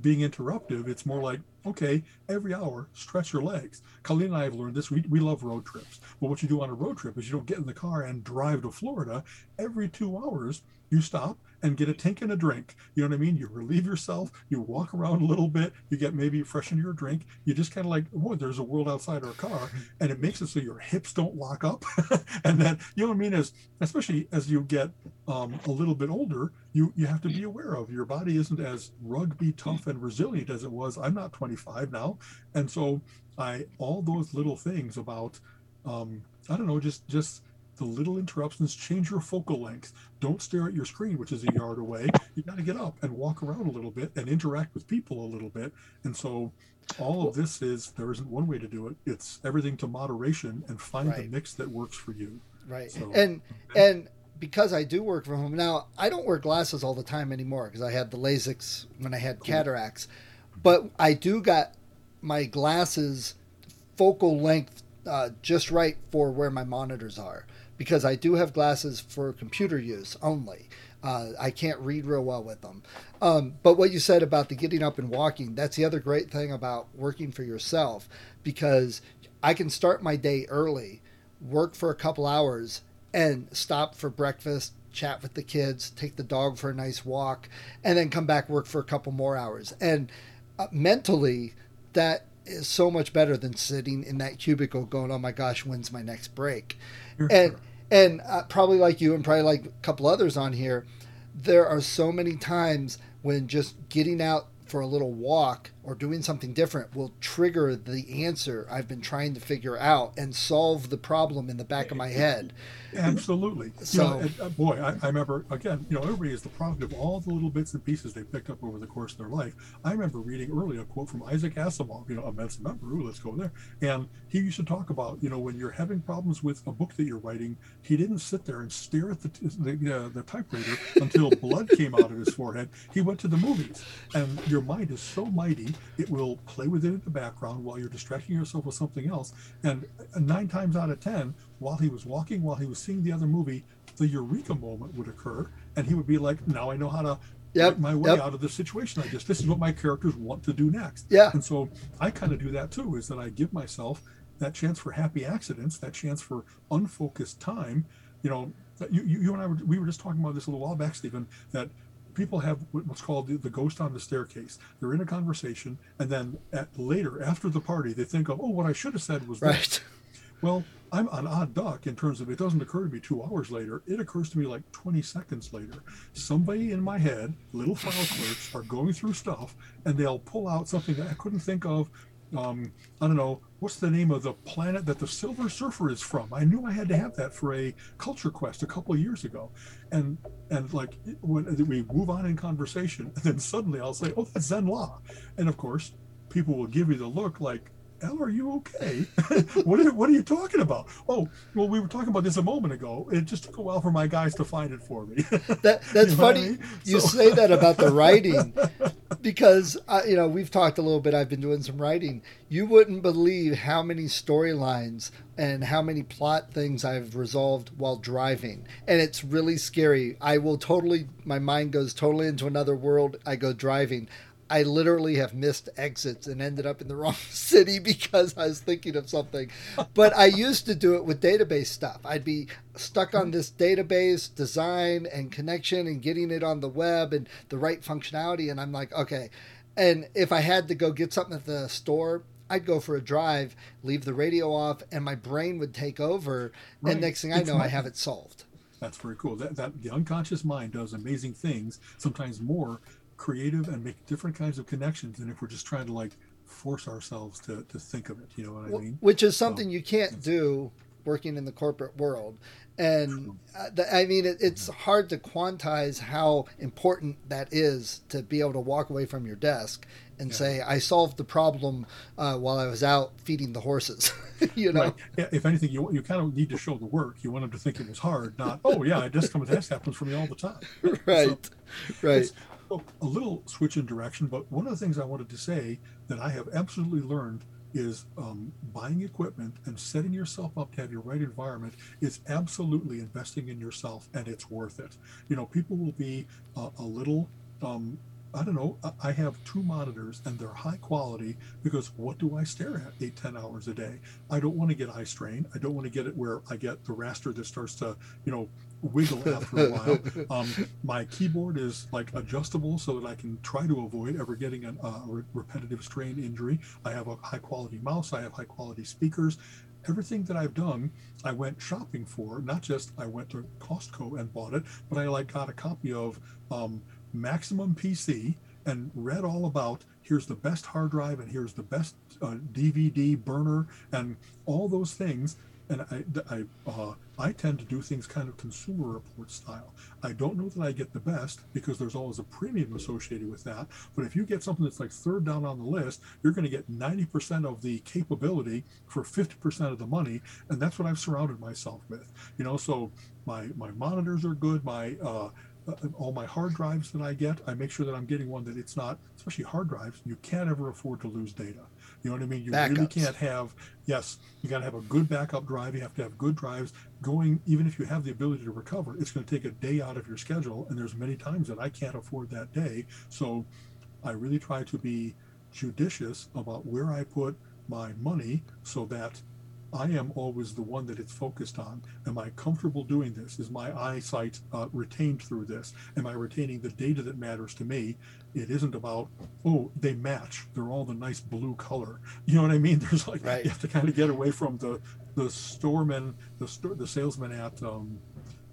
being interruptive. It's more like, okay, every hour, stretch your legs. Colleen and I have learned this. We, we love road trips. But what you do on a road trip is you don't get in the car and drive to Florida. Every two hours, you stop and get a tank and a drink. You know what I mean? You relieve yourself, you walk around a little bit, you get maybe freshen your drink. You just kind of like, oh, there's a world outside our car. And it makes it so your hips don't lock up. (laughs) and then, you know what I mean? Is especially as you get um, a little bit older, you, you have to be aware of your body isn't as rugby tough and resilient as it was. I'm not 25 now. And so I, all those little things about, um, I don't know, just, just, the little interruptions change your focal length. Don't stare at your screen which is a yard away. You got to get up and walk around a little bit and interact with people a little bit. And so all of this is there isn't one way to do it. It's everything to moderation and find the mix that works for you. Right. So- And and because I do work from home now, I don't wear glasses all the time anymore because I had the LASIKs when I had cataracts. But I do got my glasses focal length uh, just right for where my monitors are because I do have glasses for computer use only. Uh, I can't read real well with them. Um, but what you said about the getting up and walking, that's the other great thing about working for yourself because I can start my day early, work for a couple hours, and stop for breakfast, chat with the kids, take the dog for a nice walk, and then come back work for a couple more hours. And uh, mentally, that is so much better than sitting in that cubicle going, "Oh my gosh, when's my next break?" Sure, and and uh, probably like you and probably like a couple others on here there are so many times when just getting out for a little walk or doing something different will trigger the answer I've been trying to figure out and solve the problem in the back of my (laughs) head. Absolutely. So- you know, and, uh, boy, I, I remember again. You know, everybody is the product of all the little bits and pieces they picked up over the course of their life. I remember reading early a quote from Isaac Asimov. You know, a Mensa member. Ooh, let's go there. And he used to talk about, you know, when you're having problems with a book that you're writing, he didn't sit there and stare at the the, uh, the typewriter until blood came out of his forehead. He went to the movies, and your mind is so mighty it will play with it in the background while you're distracting yourself with something else. And uh, nine times out of ten, while he was walking, while he was seeing the other movie, the eureka moment would occur, and he would be like, "Now I know how to." Yep, get my way yep. out of this situation I this. This is what my characters want to do next. Yeah. And so I kind of do that too, is that I give myself that chance for happy accidents, that chance for unfocused time. You know, you, you, you and I were, we were just talking about this a little while back, Stephen, that people have what's called the, the ghost on the staircase. They're in a conversation, and then at later, after the party, they think of, oh, what I should have said was this. Right. Well, I'm an odd duck in terms of it doesn't occur to me two hours later. It occurs to me like 20 seconds later. Somebody in my head, little file clerks, are going through stuff and they'll pull out something that I couldn't think of. Um, I don't know, what's the name of the planet that the Silver Surfer is from? I knew I had to have that for a culture quest a couple of years ago. And and like when we move on in conversation, and then suddenly I'll say, oh, that's Zenn-La. And of course, people will give you the look like, Elle, are you okay? (laughs) what, are, what are you talking about? Oh, well, we were talking about this a moment ago. It just took a while for my guys to find it for me. (laughs) That that's You know what I funny. mean? You So- say that about the (laughs) writing because uh, you know we've talked a little bit. I've been doing some writing. You wouldn't believe how many storylines and how many plot things I've resolved while driving, and it's really scary. I will totally. My mind goes totally into another world. I go driving. I literally have missed exits and ended up in the (laughs) wrong city because I was thinking of something. But I used to do it with database stuff. I'd be stuck on this database design and connection and getting it on the web and the right functionality. And I'm like, okay. And if I had to go get something at the store, I'd go for a drive, leave the radio off, and my brain would take over. Right. And next thing I know, I have it solved. That's very cool. That, that the unconscious mind does amazing things, sometimes more creative and make different kinds of connections than if we're just trying to like force ourselves to, to think of it. You know what I mean? Which is something you can't do working in the corporate world. And uh, the, I mean, it, it's hard to quantize how important that is to be able to walk away from your desk and Yeah. say, I solved the problem uh, while I was out feeding the horses. (laughs) you know? Right. Yeah, if anything, you you kind of need to show the work. You want them to think it was hard, not oh yeah, I just come with this happens for me all the time. (laughs) Right. right. It's a, a little switch in direction, but one of the things I wanted to say that I have absolutely learned is um, buying equipment and setting yourself up to have your right environment is absolutely investing in yourself, and it's worth it. You know, people will be uh, a little. Um, I don't know. I- I have two monitors and they're high quality because what do I stare at eight, 10 hours a day? I don't want to get eye strain. I don't want to get it where I get the raster that starts to, you know, wiggle after a (laughs) while. Um, my keyboard is like adjustable so that I can try to avoid ever getting a uh, re- repetitive strain injury. I have a high quality mouse. I have high quality speakers. Everything that I've done, I went shopping for. Not just I went to Costco and bought it, but I like got a copy of um, Maximum PC and read all about here's the best hard drive and here's the best uh, DVD burner and all those things. And I, I, uh, I tend to do things kind of consumer report style. I don't know that I get the best because there's always a premium associated with that. But if you get something that's like third down on the list, you're going to get 90% of the capability for 50% of the money. And that's what I've surrounded myself with. You know, so my, my monitors are good. My, uh, uh, all my hard drives that I get, I make sure that I'm getting one that it's not, especially hard drives, you can't ever afford to lose data. You know what I mean? You really can't have, yes, you got to have a good backup drive. You have to have good drives going, even if you have the ability to recover, it's going to take a day out of your schedule. And there's many times that I can't afford that day. So I really try to be judicious about where I put my money so that I am always the one that it's focused on. Am I comfortable doing this? Is my eyesight uh, retained through this? Am I retaining the data that matters to me? It isn't about, oh, they match. They're all the nice blue color. You know what I mean? (laughs) There's like, Right. you have to kind of get away from the, the storeman, the, store, the salesman at um,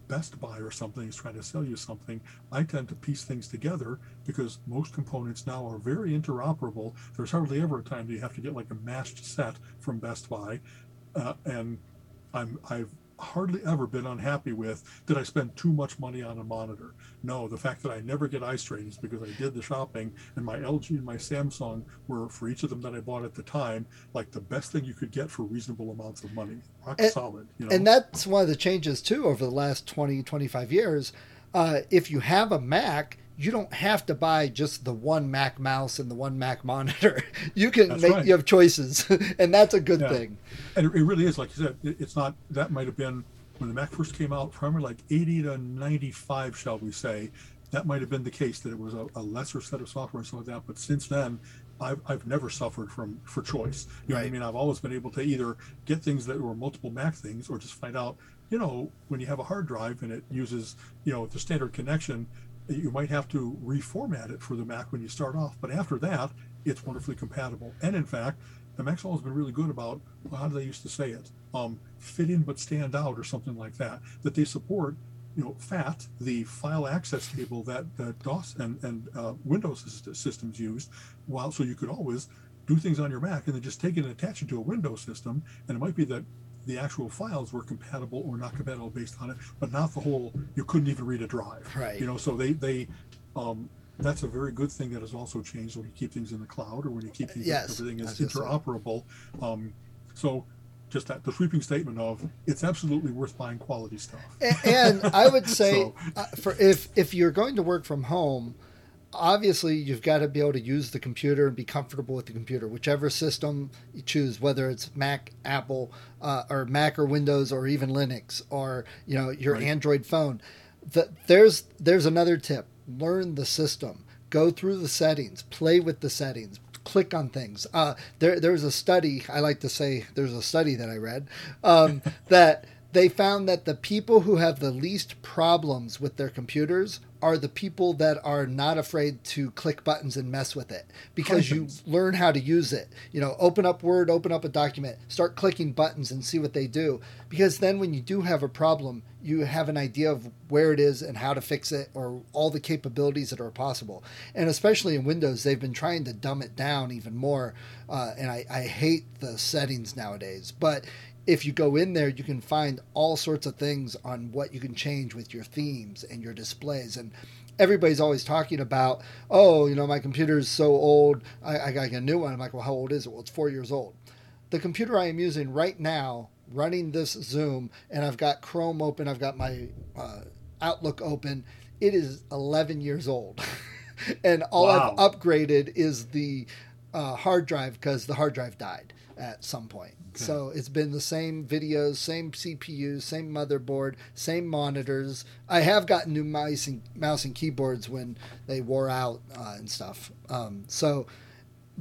Best Buy or something is trying to sell you something. I tend to piece things together because most components now are very interoperable. There's hardly ever a time that you have to get like a matched set from Best Buy uh, and I'm I've hardly ever been unhappy with did I spend too much money on a monitor. No, the fact that I never get eye strain is because I did the shopping and my LG and my Samsung were for each of them that I bought at the time like the best thing you could get for reasonable amounts of money. Rock And- solid, you know. And that's one of the changes too over the last 20, 25 years. Uh, if you have a Mac, you don't have to buy just the one Mac mouse and the one Mac monitor. (laughs) You can That's make right. you have choices, (laughs) and that's a good Yeah. thing. and it, it really is like you said it's not that might have been when the mac first came out probably like 80 to 95 shall we say that might have been the case that it was a, a lesser set of software and stuff like that. But since then I've, I've never suffered from for choice. You know what i mean? I've always been able to either get things that were multiple mac things or just find out you know when you have a hard drive and it uses you know the standard connection you might have to reformat it for the mac when you start off. But after that it's wonderfully compatible. And in fact the Maxwell has been really good about well, how do they used to say it? Um, fit in but stand out, or something like that. That they support, you know, FAT, the file access table that, that DOS and and uh, Windows systems used. While so you could always do things on your Mac and then just take it and attach it to a Windows system, and it might be that the actual files were compatible or not compatible based on it, but not the whole. You couldn't even read a drive. Right. You know, so they they. Um, that's a very good thing that has also changed when you keep things in the cloud or when you keep things, Yes, everything is interoperable. Um, so just that the sweeping statement of it's absolutely worth buying quality stuff. And I would (laughs) say So- uh, for if if you're going to work from home, obviously you've got to be able to use the computer and be comfortable with the computer, whichever system you choose, whether it's Mac, Apple, uh, or Mac or Windows, or even Linux, or you know your Right. Android phone. The, there's there's another tip: learn the system, go through the settings, play with the settings. Click on things. Uh, there, there's a study. I like to say there's a study that I read um, (laughs) that they found that the people who have the least problems with their computers are the people that are not afraid to click buttons and mess with it because you learn how to use it. You know, open up Word, open up a document, start clicking buttons and see what they do. Because then when you do have a problem, you have an idea of where it is and how to fix it or all the capabilities that are possible. And especially in Windows, they've been trying to dumb it down even more. Uh, and I, I hate the settings nowadays. But if you go in there, you can find all sorts of things on what you can change with your themes and your displays. And everybody's always talking about, oh, you know, my computer is so old, I, I got a new one. I'm like, well, how old is it? Well, it's four years old. The computer I am using right now, running this Zoom, and I've got Chrome open, I've got my uh, Outlook open, it is 11 years old. (laughs) and all Wow. I've upgraded is the uh, hard drive because the hard drive died at some point. Okay. So it's been the same videos, same CPU, same motherboard, same monitors. I have gotten new mice and, mouse and keyboards when they wore out uh, and stuff. Um, so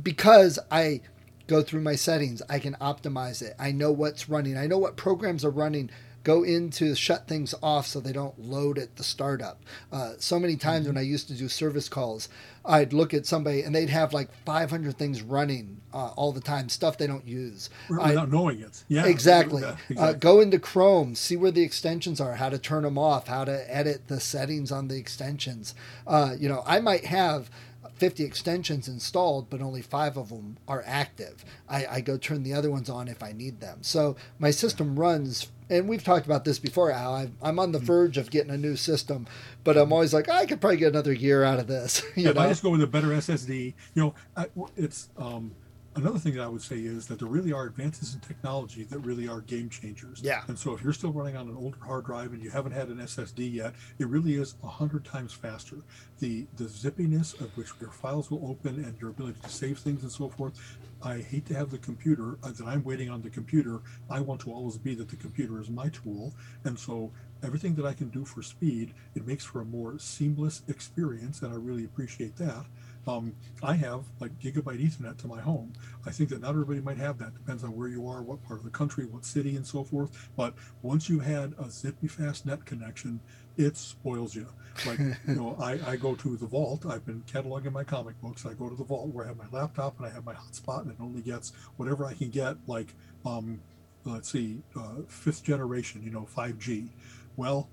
because I go through my settings, I can optimize it. I know what's running. I know what programs are running. Go in to shut things off so they don't load at the startup. Uh, so many times when I used to do service calls, I'd look at somebody and they'd have like 500 things running uh, all the time, stuff they don't use. I- knowing it. Yeah, exactly. Yeah, Uh, go into Chrome, see where the extensions are, how to turn them off, how to edit the settings on the extensions. Uh, you know, I might have 50 extensions installed, but only five of them are active. I, I go turn the other ones on if I need them. So my system runs, and we've talked about this before, Al. I, I'm on the Mm-hmm. verge of getting a new system, but I'm always like, I could probably get another year out of this. (laughs) You if know? I just go with a better SSD, you know, I, it's um, another thing that I would say is that there really are advances in technology that really are game changers. Yeah. And so if you're still running on an older hard drive and you haven't had an SSD yet, it really is a hundred times faster. The the zippiness of which your files will open and your ability to save things and so forth. I hate to have the computer uh, that I'm waiting on the computer. I want to always be that the computer is my tool, and so everything that I can do for speed, it makes for a more seamless experience, and I really appreciate that. Um, I have like gigabyte Ethernet to my home. I think that not everybody might have that. Depends on where you are, what part of the country, what city, and so forth. But once you had a zippy fast net connection, it spoils you. Like you know, (laughs) I, I go to the vault. I've been cataloging my comic books. I go to the vault where I have my laptop and I have my hotspot, and it only gets whatever I can get. Like um, let's see, uh, fifth generation, you know, 5G. Well,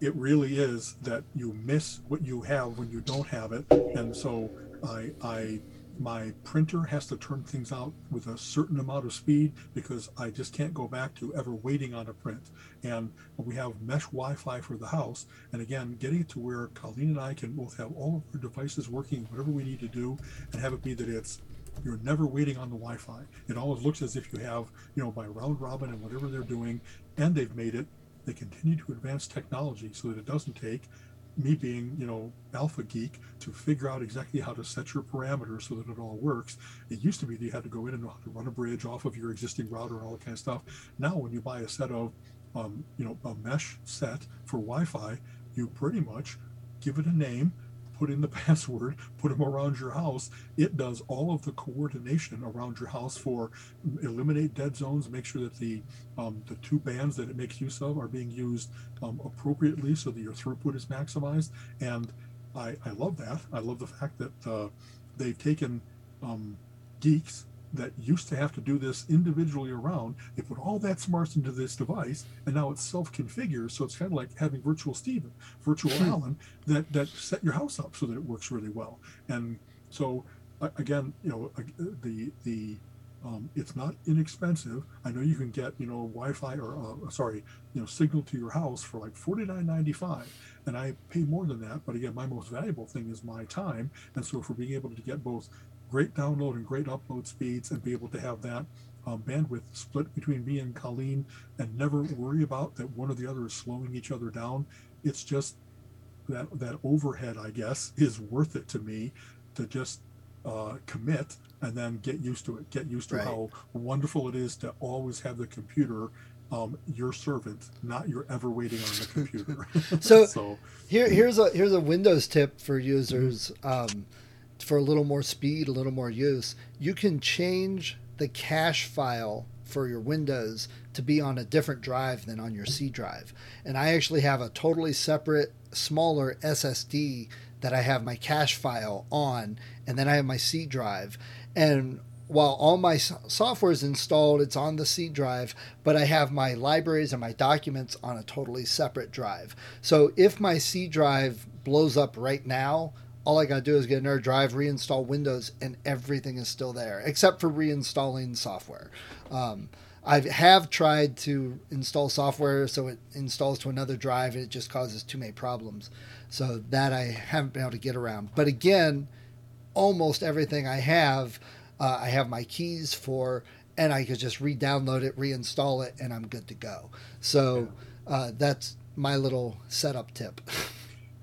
it really is that you miss what you have when you don't have it, and so I, I, my printer has to turn things out with a certain amount of speed because I just can't go back to ever waiting on a print. And we have mesh Wi-Fi for the house, and again, getting it to where Colleen and I can both have all of our devices working, whatever we need to do, and have it be that it's you're never waiting on the Wi-Fi. It always looks as if you have, you know, by round robin and whatever they're doing, and they've made it. They continue to advance technology so that it doesn't take me being, you know, alpha geek to figure out exactly how to set your parameters so that it all works. It used to be that you had to go in and know how to run a bridge off of your existing router and all that kind of stuff. Now, when you buy a set of, um, you know, a mesh set for Wi-Fi, you pretty much give it a name, put in the (laughs) password, put them around your house. It does all of the coordination around your house for eliminate dead zones, make sure that the um, the two bands that it makes use of are being used um, appropriately so that your throughput is maximized. And I, I love that. I love the fact that uh, they've taken um, geeks that used to have to do this individually around. They put all that smarts into this device, and now it's self-configures. So it's kind of like having virtual Steven, virtual Alan, that that set your house up so that it works really well. And so again, you know, the the um, it's not inexpensive. I know you can get you know Wi-Fi or uh, sorry, you know, signal to your house for like forty nine ninety five, and I pay more than that. But again, my most valuable thing is my time, and so for being able to get both great download and great upload speeds, and be able to have that um, bandwidth split between me and Colleen, and never worry about that one or the other is slowing each other down. It's just that that overhead, I guess, (laughs) is worth it to me to just uh, commit and then get used to it. Get used to Right. how wonderful it is to always have the computer um, your servant, not your ever waiting on the (laughs) computer. (laughs) So- so Here, here's a here's a Windows tip for users um, for a little more speed, a little more use. You can change the cache file for your Windows to be on a different drive than on your C drive. And I actually have a totally separate, smaller SSD that I have my cache file on, and then I have my C drive. And while all my software is installed, it's on the C drive, but I have my libraries and my documents on a totally separate drive. So if my C drive blows up right now, all I got to do is get another drive, reinstall Windows, and everything is still there, except for reinstalling software. Um, I have tried to install software so it installs to another drive and it just causes too many problems. So that I haven't been able to get around. But again, almost everything I have, uh, I have my keys for, and I could just re-download it, reinstall it, and I'm good to go. So uh, that's my little setup tip. (laughs)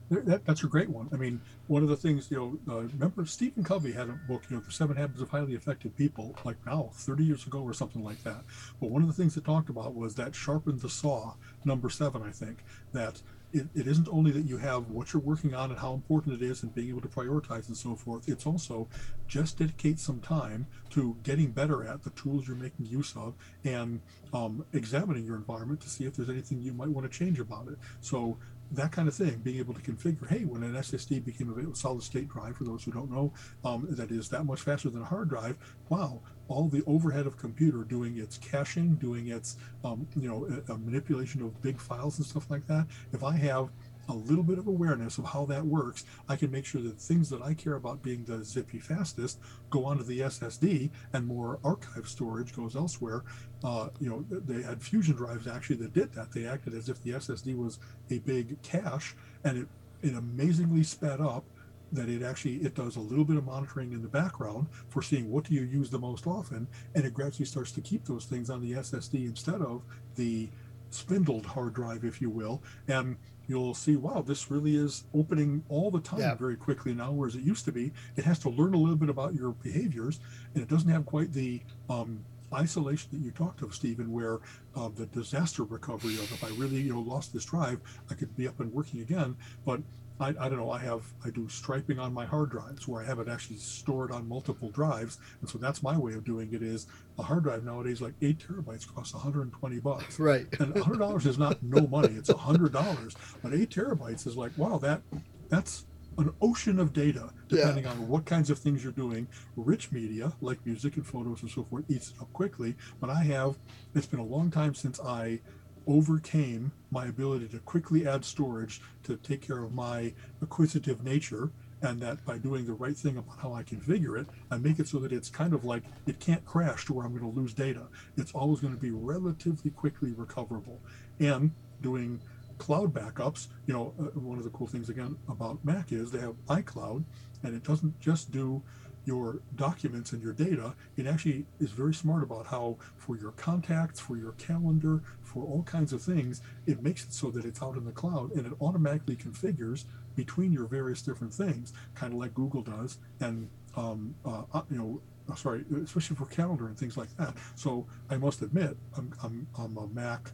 That, that's a great one. I mean, one of the things, you know, uh, remember Stephen Covey had a book, you know, The Seven Habits of Highly Effective People, like now, 30 years ago or something like that. But one of the things it talked about was that sharpen the saw, number seven, I think, that it, it isn't only that you have what you're working on and how important it is and being able to prioritize and so forth. It's also just dedicate some time to getting better at the tools you're making use of and um, examining your environment to see if there's anything you might want to change about it. So that kind of thing, being able to configure, hey, when an SSD became available, solid state drive, for those who don't know, um, that is that much faster than a hard drive, wow, all the overhead of computer doing its caching, doing its, um, you know, a, a manipulation of big files and stuff like that. If I have a little bit of awareness of how that works, I can make sure that things that I care about being the zippy fastest go onto the SSD and more archive storage goes elsewhere. Uh, you know, they had fusion drives actually that did that. They acted as if the SSD was a big cache and it, it amazingly sped up that it actually it does a little bit of monitoring in the background for seeing what do you use the most often and it gradually starts to keep those things on the ssd instead of the spindled hard drive if you will and you'll see wow this really is opening all the time Yeah. very quickly now whereas it used to be it has to learn a little bit about your behaviors and it doesn't have quite the um, isolation that you talked of stephen where uh, the disaster recovery of if i really you know lost this drive i could be up and working again but I, I don't know. I have I do striping on my hard drives where I have it actually stored on multiple drives, and so that's my way of doing it. Is a hard drive nowadays like eight terabytes costs 120 bucks, (laughs) right. and 100 dollars is not no money. It's 100 dollars, but eight terabytes is like wow that that's an ocean of data depending on what kinds of things you're doing. Rich media like music and photos and so forth eats it up quickly, but I have. It's been a long time since I overcame my ability to quickly add storage to take care of my acquisitive nature and that by doing the right thing about how I configure it, I make it so that it's kind of like it can't crash to where I'm going to lose data. It's always going to be relatively quickly recoverable. And doing cloud backups, you know, uh, one of the cool things again about Mac is they have iCloud, and it doesn't just do your documents and your data, it actually is very smart about how, for your contacts, for your calendar, for all kinds of things, it makes it so that it's out in the cloud and it automatically configures between your various different things, kind of like Google does, and um, uh, uh, you know, uh, sorry, especially for calendar and things like that. So I must admit, I'm, I'm, I'm a Mac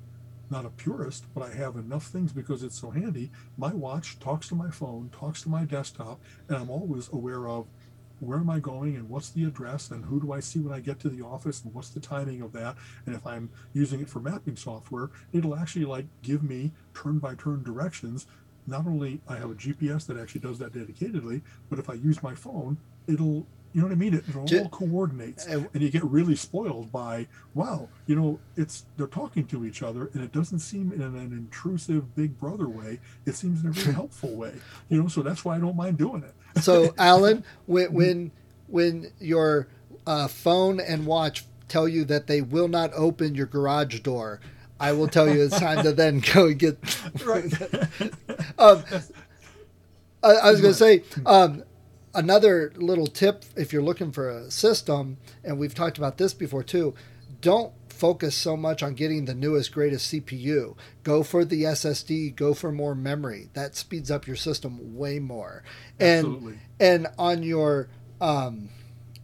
not a purist, but I have enough things because it's so handy. My watch talks to my phone, talks to my desktop, and I'm always aware of where am I going and what's the address and who do I see when I get to the office and what's the timing of that. And if I'm using it for mapping software, it'll actually like give me turn by turn directions. Not only I have a GPS that actually does that dedicatedly, but if I use my phone, it'll you know what I mean? It, it all coordinates, and- you get really spoiled by wow. You know, it's they're talking to each other, and it doesn't seem in an intrusive Big Brother way. It seems in a very (laughs) helpful way. You know, so that's why I don't mind doing it. So, (laughs) Alan, when when when your uh, phone and watch tell you that they will not open your garage door, I will tell you it's time to (laughs) then go and get. Right. Um, I, I was going to say um, another little tip if you're looking for a system, and we've talked about this before too. Don't focus so much on getting the newest, greatest CPU. Go for the SSD. Go for more memory. That speeds up your system way more. And Absolutely. and on your um,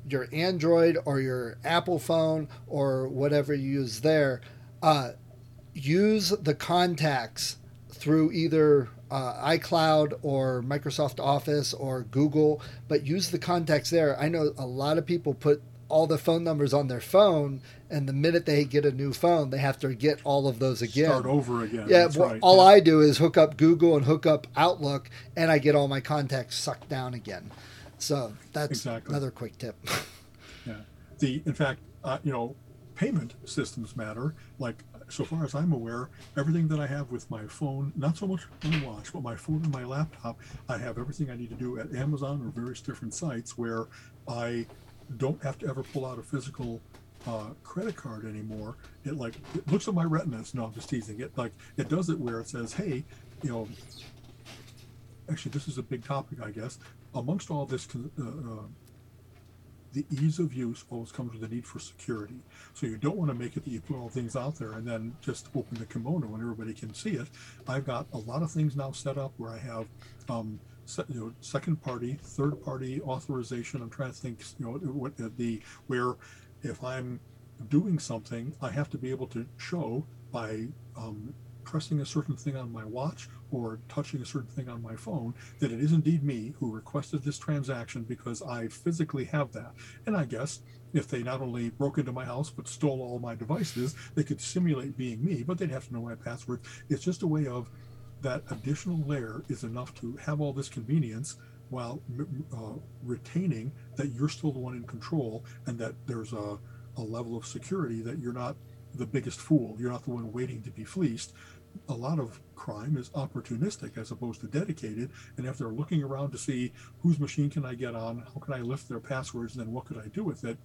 your Android or your Apple phone or whatever you use there, uh, use the contacts through either uh, iCloud or Microsoft Office or Google, but use the contacts there. I know a lot of people put all the phone numbers on their phone, and the minute they get a new phone, they have to get all of those again. Start over again. Yeah, well, right. all yeah. I do is hook up Google and hook up Outlook, and I get all my contacts sucked down again. So that's Exactly. another quick tip. (laughs) Yeah. The in fact, uh, you know, payment systems matter. Like so far as I'm aware, everything that I have with my phone, not so much my watch, but my phone and my laptop, I have everything I need to do at Amazon or various different sites where I don't have to ever pull out a physical uh, credit card anymore, it like it looks at my retinas. No, I'm just teasing. It like it does it where it says, "Hey, you know." Actually, this is a big topic, I guess. Amongst all this, uh, uh, the ease of use always comes with the need for security. So you don't want to make it that you put all things out there and then just open the kimono and everybody can see it. I've got a lot of things now set up where I have um, you know, second party, third party authorization. I'm trying to think, you know, what the where if I'm doing something, I have to be able to show by um, pressing a certain thing on my watch or touching a certain thing on my phone that it is indeed me who requested this transaction because I physically have that. And I guess if they not only broke into my house but stole all my devices, they could simulate being me, but they'd have to know my password. It's just a way of that additional layer is enough to have all this convenience while uh, retaining that you're still the one in control and that there's a, a level of security that you're not the biggest fool. You're not the one waiting to be fleeced a lot of crime is opportunistic as opposed to dedicated. And if they're looking around to see whose machine can I get on, how can I lift their passwords, and then what could I do with it,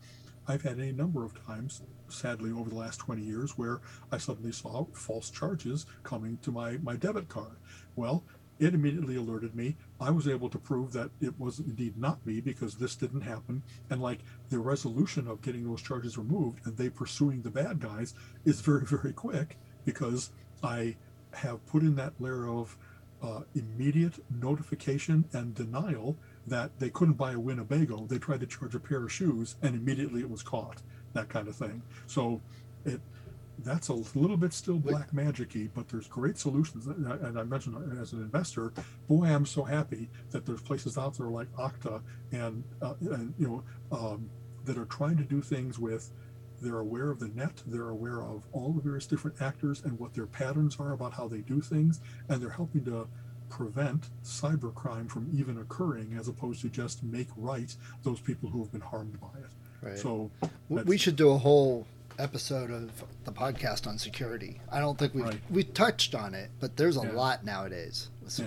I've had a number of times, sadly, over the last 20 years, where I suddenly saw false charges coming to my, my debit card. Well, it immediately alerted me. I was able to prove that it was indeed not me because this didn't happen. And like the resolution of getting those charges removed and they pursuing the bad guys is very, very quick because I have put in that layer of uh, immediate notification and denial that they couldn't buy a Winnebago. They tried to charge a pair of shoes and immediately it was caught, that kind of thing. So it that's a little bit still black magicy, but there's great solutions. And I mentioned as an investor, boy, I'm so happy that there's places out there like Okta and, uh, and you know um, that are trying to do things with they're aware of the net. They're aware of all the various different actors and what their patterns are about how they do things. And they're helping to prevent cybercrime from even occurring as opposed to just make right those people who have been harmed by it. Right. So we should do a whole episode of the podcast on security. I don't think we Right. we touched on it, but there's a Yeah. lot nowadays with Yeah.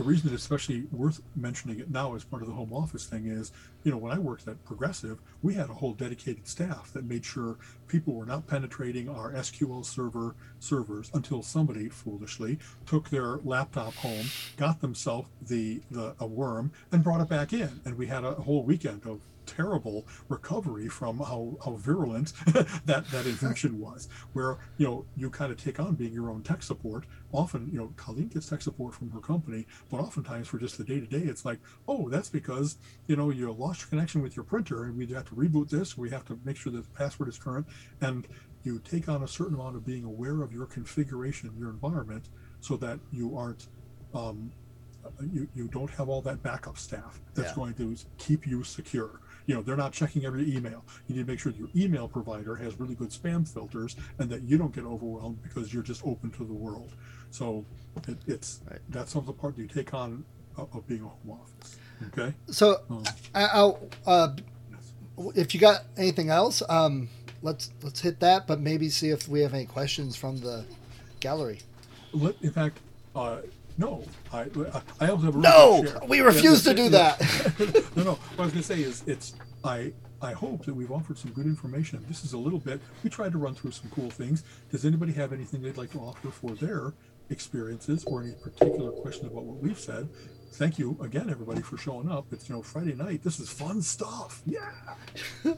The reason it's especially worth mentioning it now as part of the home office thing is, you know, when I worked at Progressive, we had a whole dedicated staff that made sure people were not penetrating our SQL server servers until somebody foolishly took their laptop home, got themselves the the a worm, and brought it back in, and we had a whole weekend of terrible recovery from how, how virulent (laughs) that that infection was where you know you kind of take on being your own tech support. Often you know colleen gets tech support from her company but oftentimes for just the day to day it's like oh that's because you know you lost your connection with your printer and we have to reboot this. We have to make sure the password is current. And you take on a certain amount of being aware of your configuration your environment so that you aren't um, you, you don't have all that backup staff that's Yeah. going to keep you secure you know they're not checking every email. You need to make sure your email provider has really good spam filters and that you don't get overwhelmed because you're just open to the world. So it, it's Right. that's some of the part. That you take on of, of being a home office. Okay? So Um, I, I'll uh, if you got anything else, um, let's let's hit that, but maybe see if we have any questions from the gallery. in fact uh, no I, I also have a No, we refuse Yeah, to do yeah. that. (laughs) no, no. What I was going to say is, it's I. I hope that we've offered some good information. This is a little bit. We tried to run through some cool things. Does anybody have anything they'd like to offer for their experiences or any particular question about what we've said? Thank you again, everybody, for showing up. It's you know Friday night. This is fun stuff. Yeah. (laughs)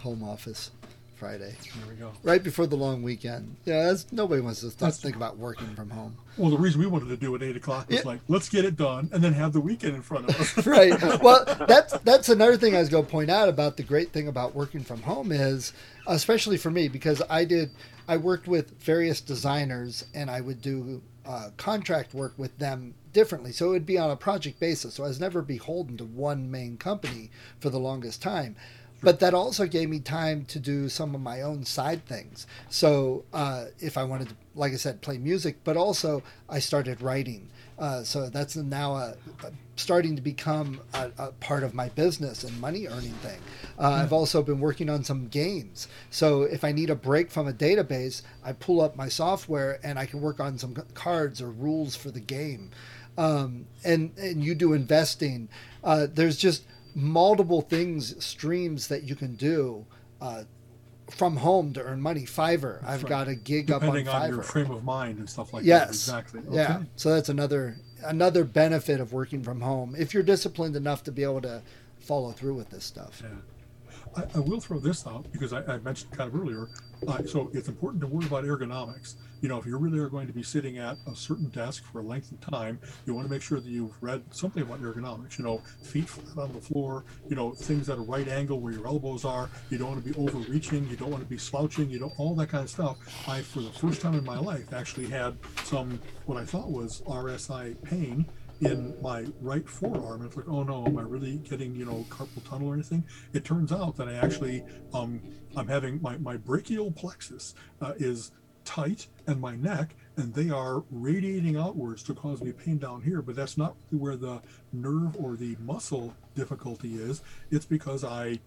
Home office Friday, There we go. right before the long weekend. Yeah, that's, nobody wants to That's- think about working from home. Well, the reason we wanted to do it eight o'clock was Yeah. like, let's get it done and then have the weekend in front of us. (laughs) right. (laughs) Well, that's that's another thing I was going to point out about the great thing about working from home is, especially for me, because I did I worked with various designers and I would do uh, contract work with them differently. So it would be on a project basis. So I was never beholden to one main company for the longest time. But that also gave me time to do some of my own side things. So uh, if I wanted to, like I said, play music, but also I started writing. Uh, so that's now a, a starting to become a, a part of my business and money earning thing. Uh, I've also been working on some games. So if I need a break from a database, I pull up my software and I can work on some cards or rules for the game. Um, and and you do investing. Uh, there's just multiple things streams that you can do uh, from home to earn money. Fiverr. I've right. got a gig up on Depending on your frame of mind and stuff like Yes. that. Exactly. Yeah. Okay. So that's another another benefit of working from home if you're disciplined enough to be able to follow through with this stuff. Yeah. I, I will throw this out because I, I mentioned kind of earlier. Uh, so it's important to worry about ergonomics. You know, if you really are going to be sitting at a certain desk for a length of time, you want to make sure that you've read something about ergonomics. You know, feet flat on the floor. You know, things at a right angle where your elbows are. You don't want to be overreaching. You don't want to be slouching. You know, all that kind of stuff. I, for the first time in my life, actually had some what I thought was RSI pain in my right forearm. It's like, oh no, am I really getting, you know, carpal tunnel or anything? It turns out that I actually, um, I'm having my, my brachial plexus uh, is tight and my neck, and they are radiating outwards to cause me pain down here. But that's not where the nerve or the muscle difficulty is. It's because I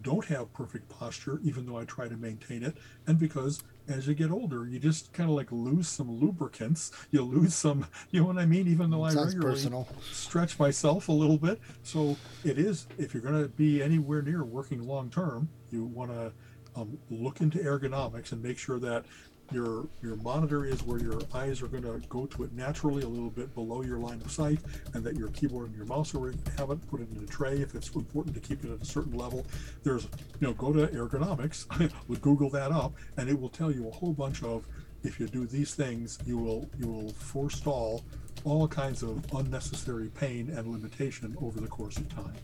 don't have perfect posture, even though I try to maintain it, and because as you get older, you just kind of like lose some lubricants. You lose some, (laughs) you know what I mean? Even though I Sounds regularly personal. stretch myself a little bit. So it is, if you're going to be anywhere near working long term, you want to um, look into ergonomics and make sure that your your monitor is where your eyes are going to go to it naturally, a little bit below your line of sight, and that your keyboard and your mouse are where you have it. Put it in a tray if it's important to keep it at a certain level. There's, you know, go to ergonomics, (laughs) Google that up, and it will tell you a whole bunch of. If you do these things, you will you will forestall all kinds of unnecessary pain and limitation over the course of time.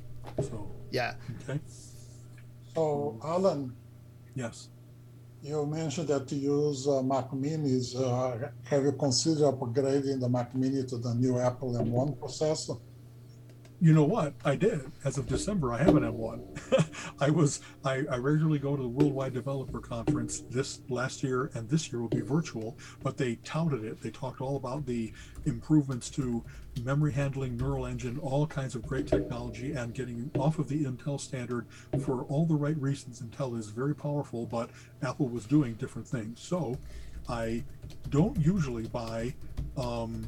So, Yeah. okay, So, Alan, yes. You mentioned that you use uh, Mac Minis. Uh, have you considered upgrading the Mac Mini to the new Apple M1 processor? You know what? I did. As of December, I have an M1. (laughs) I was I, I regularly go to the Worldwide Developer Conference this last year and this year will be virtual, but they touted it. They talked all about the improvements to memory handling, neural engine, all kinds of great technology and getting off of the Intel standard for all the right reasons. Intel is very powerful, but Apple was doing different things. So I don't usually buy um,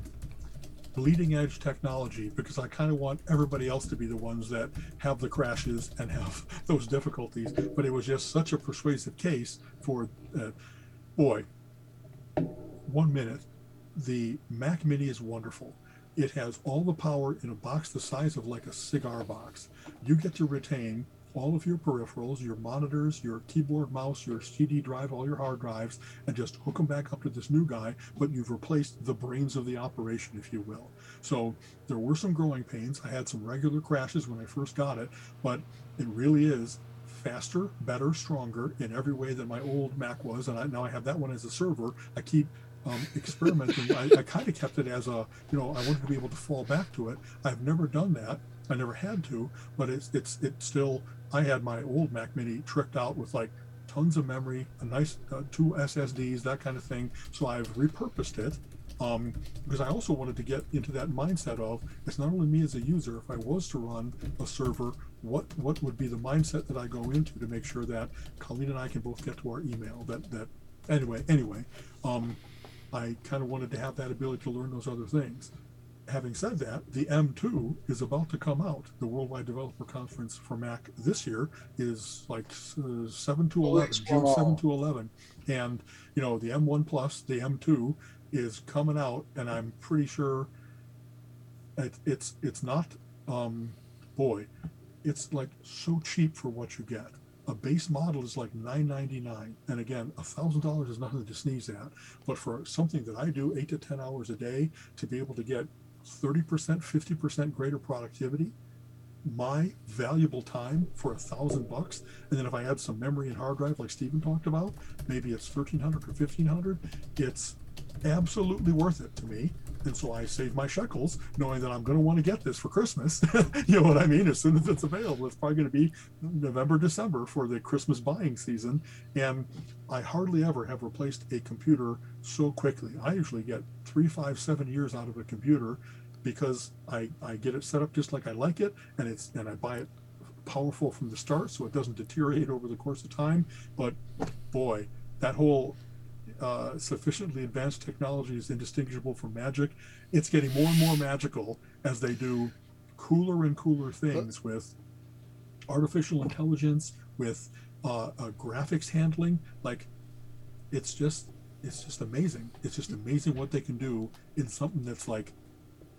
bleeding edge technology because I kind of want everybody else to be the ones that have the crashes and have (laughs) those difficulties. But it was just such a persuasive case for, uh, boy, one minute. The Mac Mini is wonderful. It has all the power in a box the size of like a cigar box. You get to retain all of your peripherals, your monitors, your keyboard, mouse, your CD drive, all your hard drives, and just hook them back up to this new guy. But you've replaced the brains of the operation, if you will. So there were some growing pains. I had some regular crashes when I first got it, but it really is faster, better, stronger in every way than my old Mac was. And I, now I have that one as a server. I keep um, experimenting. I, I kind of kept it as a, you know, I wanted to be able to fall back to it. I've never done that. I never had to, but it's it's it's still. I had my old Mac Mini tricked out with like tons of memory, a nice uh, two SSDs, that kind of thing. So I've repurposed it um, because I also wanted to get into that mindset of it's not only me as a user. If I was to run a server, what what would be the mindset that I go into to make sure that Colleen and I can both get to our email? That that anyway anyway. Um, I kind of wanted to have that ability to learn those other things. Having said that, the M2 is about to come out. The Worldwide Developer Conference for Mac this year is like uh, 7 to 11, weeks June from 7 to 11. And, you know, the M1 Plus, the M2 is coming out, and I'm pretty sure it, it's it's not, um, boy, it's like so cheap for what you get. A base model is like nine ninety nine, and again, a thousand dollars is nothing to sneeze at. But for something that I do eight to ten hours a day, to be able to get thirty percent, fifty percent greater productivity, my valuable time for a thousand bucks, and then if I add some memory and hard drive, like Stephen talked about, maybe it's thirteen hundred or fifteen hundred. It's absolutely worth it to me. And so I save my shekels, knowing that I'm going to want to get this for Christmas. (laughs) you know what I mean? As soon as it's available, it's probably going to be November, December for the Christmas buying season. And I hardly ever have replaced a computer so quickly. I usually get three, five, seven years out of a computer because I, I get it set up just like I like it, and it's and I buy it powerful from the start so it doesn't deteriorate over the course of time. But boy, that whole uh, sufficiently advanced technology is indistinguishable from magic. It's getting more and more magical as they do cooler and cooler things with artificial intelligence, with uh, uh, graphics handling. Like, it's just it's just amazing. It's just amazing what they can do in something that's like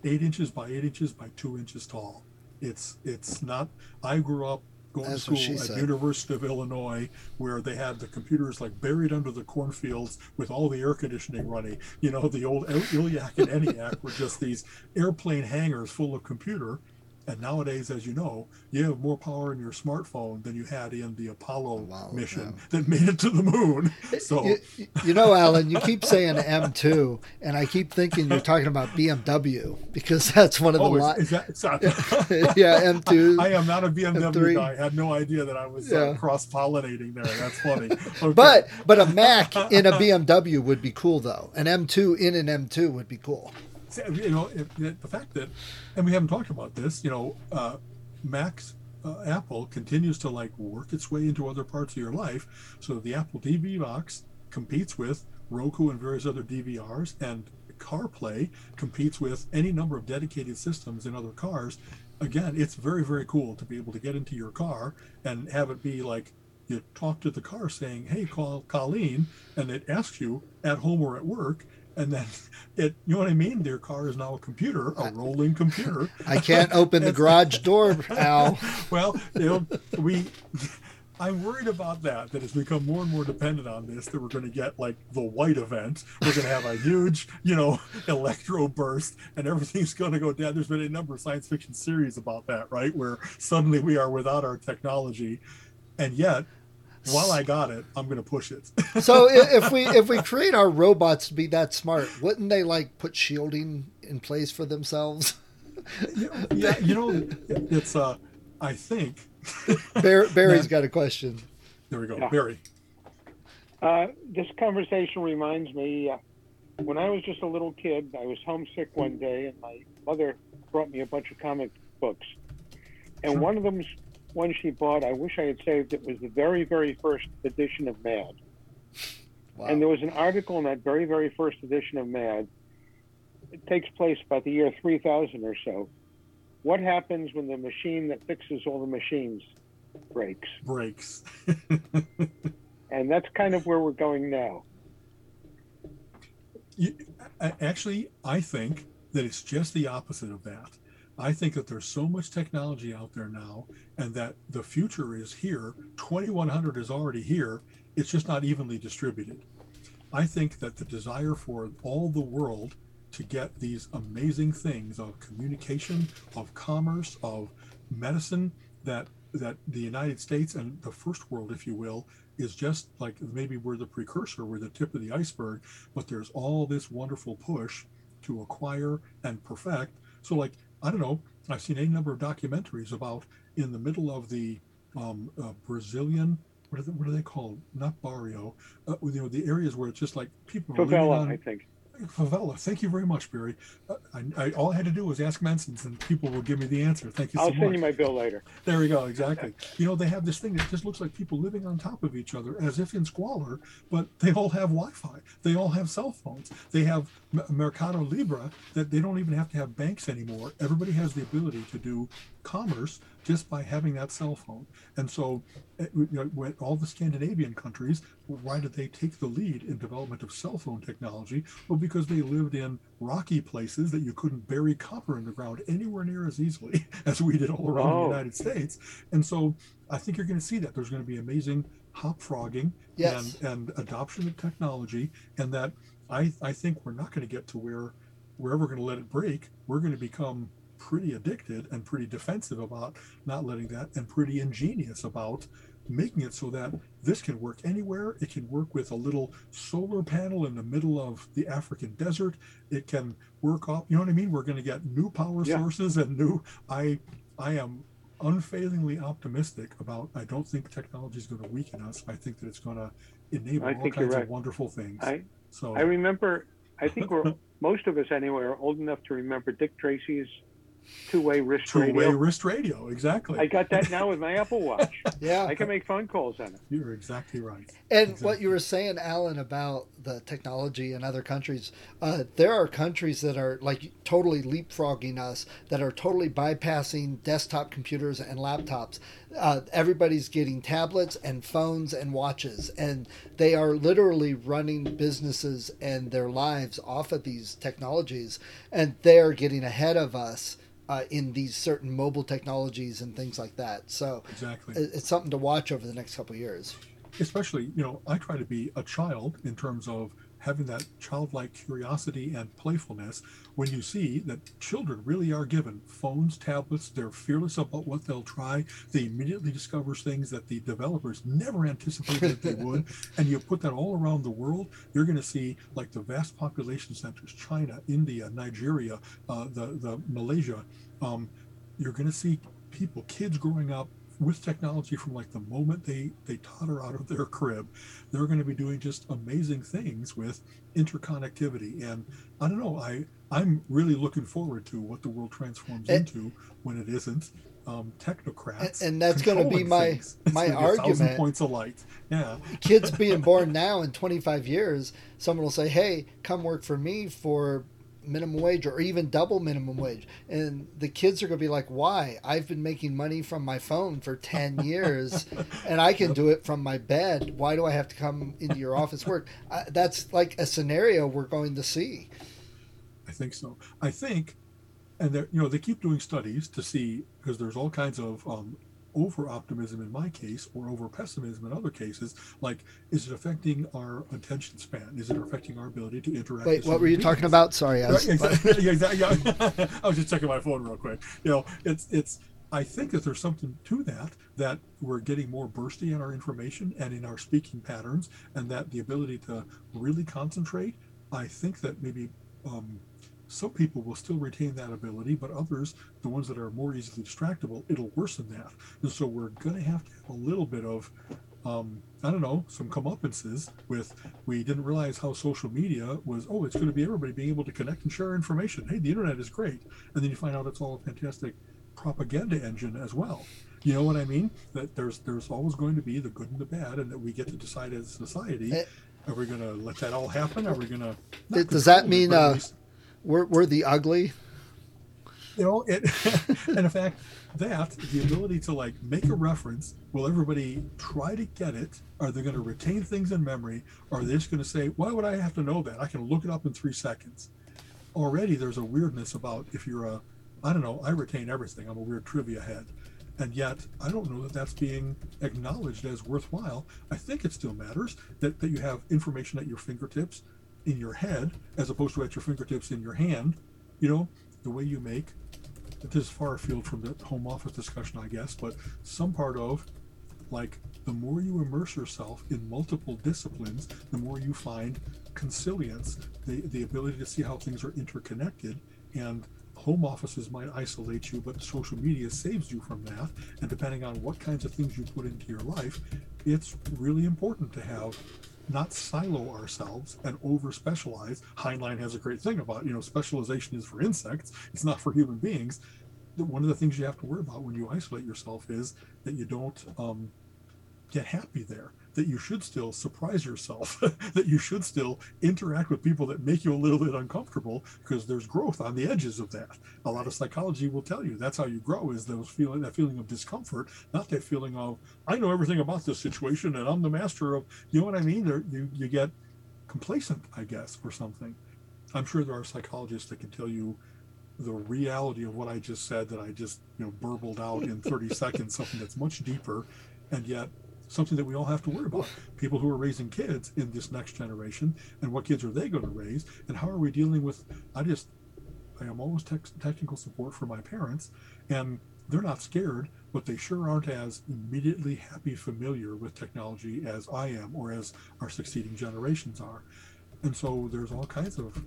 eight inches by eight inches by two inches tall. It's it's not. I grew up going That's to school at said. University of Illinois, where they had the computers like buried under the cornfields with all the air conditioning running. You know, the old Il- ILLIAC and ENIAC were just these airplane hangars full of computer. And nowadays, as you know, you have more power in your smartphone than you had in the Apollo Wow, mission yeah. that made it to the moon. (laughs) So You, you know, Alan, you keep saying M2, and I keep thinking you're talking about BMW because that's one of the Oh, lot. is, is that? Sorry. (laughs) yeah, M2. I am not a BMW M3. guy. I had no idea that I was uh, cross pollinating there. That's funny. (laughs) Okay. But but a Mac in a BMW would be cool though. An M2 in an M2 would be cool. You know, the fact that, and we haven't talked about this, you know, uh, Max, uh, Apple continues to like work its way into other parts of your life. So the Apple TV box competes with Roku and various other DVRs, and CarPlay competes with any number of dedicated systems in other cars. Again, it's very, very cool to be able to get into your car and have it be like you talk to the car saying, "Hey, call Colleen," and it asks you at home or at work, and then it, you know what I mean? Their car is now a computer, a rolling computer. (laughs) I can't open the (laughs) garage door, Al. (laughs) well, you know, we. I'm worried about that. That it's become more and more dependent on this. That we're going to get like the white event. We're going to have a huge, you know, electro burst, and everything's going to go down. There's been a number of science fiction series about that, right? Where suddenly we are without our technology, and yet, while I got it, I'm going to push it. (laughs) So if we if we create our robots to be that smart, wouldn't they like put shielding in place for themselves? (laughs) yeah, you know, it's uh, I think. (laughs) Bar- Barry's got a question. There we go, Yeah. Barry. Uh, this conversation reminds me uh, when I was just a little kid, I was homesick one day, and my mother brought me a bunch of comic books. And Sure. one of them's one she bought, I wish I had saved it, was the very, very first edition of Mad. Wow. And there was an article in that very, very first edition of Mad. It takes place about the year 3000 or so. What happens when the machine that fixes all the machines breaks? Breaks. (laughs) And that's kind of where we're going now. You, actually, I think that it's just the opposite of that. I think that there's so much technology out there now, and that the future is here. 2100 is already here. It's just not evenly distributed. I think that the desire for all the world to get these amazing things of communication, of commerce, of medicine, that that the United States and the first world, if you will, is just like maybe we're the precursor, we're the tip of the iceberg, but there's all this wonderful push to acquire and perfect. So, like, I don't know, I've seen any number of documentaries about in the middle of the um, uh, Brazilian, what are, they, what are they called? Not barrio, uh, you know, the areas where it's just like people are Favela, on I think. Favela. Thank you very much, Barry. Uh, I, I, all I had to do was ask Mensans, and people will give me the answer. Thank you so I'll much. send you my bill later. There we go. Exactly. You know, they have this thing that just looks like people living on top of each other as if in squalor, but they all have Wi-Fi. They all have cell phones. They have Mercado Libre that they don't even have to have banks anymore. Everybody has the ability to do commerce just by having that cell phone. And so, eh, you know, all the Scandinavian countries, why did they take the lead in development of cell phone technology? Well, because they lived in rocky places that you couldn't bury copper in the ground anywhere near as easily (laughs) as we did all around Oh. the United States. And so, I think you're going to see that there's going to be amazing hop frogging Yes. and, and adoption of technology, and that I, I think we're not going to get to where we're ever going to let it break. We're going to become pretty addicted and pretty defensive about not letting that, and pretty ingenious about making it so that this can work anywhere. It can work with a little solar panel in the middle of the African desert. It can work off. You know what I mean? We're going to get new power Yeah. sources and new. I I am unfailingly optimistic about. I don't think technology is going to weaken us. I think that it's going to enable I all kinds of wonderful things. I, so I remember, I think we're, (laughs) most of us anyway, are old enough to remember Dick Tracy's two-way wrist Two-way radio. wrist radio, exactly. I got that now with my Apple Watch. (laughs) Yeah. I can make phone calls on it. You're exactly right. And Exactly. what you were saying, Alan, about the technology in other countries, uh, there are countries that are like totally leapfrogging us, that are totally bypassing desktop computers and laptops. Uh, everybody's getting tablets and phones and watches, and they are literally running businesses and their lives off of these technologies, and they are getting ahead of us. Uh, in these certain mobile technologies and things like that, so Exactly. it- it's something to watch over the next couple of years. especially you know i try to be a child in terms of having that childlike curiosity and playfulness when you see that children really are given phones tablets they're fearless about what they'll try they immediately discover things that the developers never anticipated that they (laughs) would and you put that all around the world you're going to see like the vast population centers china india nigeria uh, the, the malaysia um, you're going to see people kids growing up with technology from like the moment they they totter out of their crib they're going to be doing just amazing things with interconnectivity and i don't know i i'm really looking forward to what the world transforms And- into when it isn't um, technocrats And- and that's gonna be my- things. my It's gonna be a thousand argument. points of light yeah kids being (laughs) born now in 25 years, someone will say, "Hey, come work for me for minimum wage or even double minimum wage." And the kids are going to be like, "Why? I've been making money from my phone for 10 (laughs) years and I can do it from my bed. Why do I have to come into your office work?" Uh, that's like a scenario we're going to see. I think so. I think, and they you know they keep doing studies to see because there's all kinds of um, over optimism in my case or over pessimism in other cases. Like, is it affecting our attention span? Is it affecting our ability to interact? Wait, what were you talking about? Sorry, I Right, was, (laughs) exactly. yeah, exactly. (laughs) Yeah. I was just checking my phone real quick. You know, it's it's. I think that there's something to that. That we're getting more bursty in our information and in our speaking patterns, and that the ability to really concentrate. I think that maybe um, some people will still retain that ability, but others, the ones that are more easily distractible, it'll worsen that. And so we're going to have to have a little bit of um, I don't know, some comeuppances with we didn't realize how social media was, oh, it's going to be everybody being able to connect and share information. Hey, the internet is great. And then you find out it's all a fantastic propaganda engine as well. You know what I mean? That there's there's always going to be the good and the bad, and that we get to decide as a society. Eh. Are we going to let that all happen? Are we going to? Does that mean, uh, we're, we're the ugly? you know it (laughs) and in fact that the ability to like make a reference will everybody try to get it? Are they going to retain things in memory? Or are they just going to say why would i have to know that? I can look it up in three seconds. Already there's a weirdness about if you're a i don't know i retain everything. I'm a weird trivia head. And yet i don't know that that's being acknowledged as worthwhile. I think it still matters that, that you have information at your fingertips in your head as opposed to at your fingertips in your hand you know the way you make this is far afield from the home office discussion, I guess, but some part of like the more you immerse yourself in multiple disciplines, the more you find consilience, the, the ability to see how things are interconnected. And home offices might isolate you, but social media saves you from that. And depending on what kinds of things you put into your life, it's really important to have not silo ourselves and over specialize. Heinlein has a great thing about, you know, specialization is for insects, it's not for human beings. One of the things you have to worry about when you isolate yourself is that you don't um, get happy there, that you should still surprise yourself, (laughs) that you should still interact with people that make you a little bit uncomfortable because there's growth on the edges of that. A lot of psychology will tell you that's how you grow is those feeling that feeling of discomfort, not that feeling of I know everything about this situation and I'm the master of you know what I mean? There you, you get complacent, I guess, or something. I'm sure there are psychologists that can tell you the reality of what I just said that I just you know burbled out in 30 (laughs) seconds, something that's much deeper, and yet something that we all have to worry about. People who are raising kids in this next generation, and what kids are they going to raise, and how are we dealing with? I just I am always tech technical support for my parents, and they're not scared, but they sure aren't as immediately happy familiar with technology as I am, or as our succeeding generations are. And so there's all kinds of,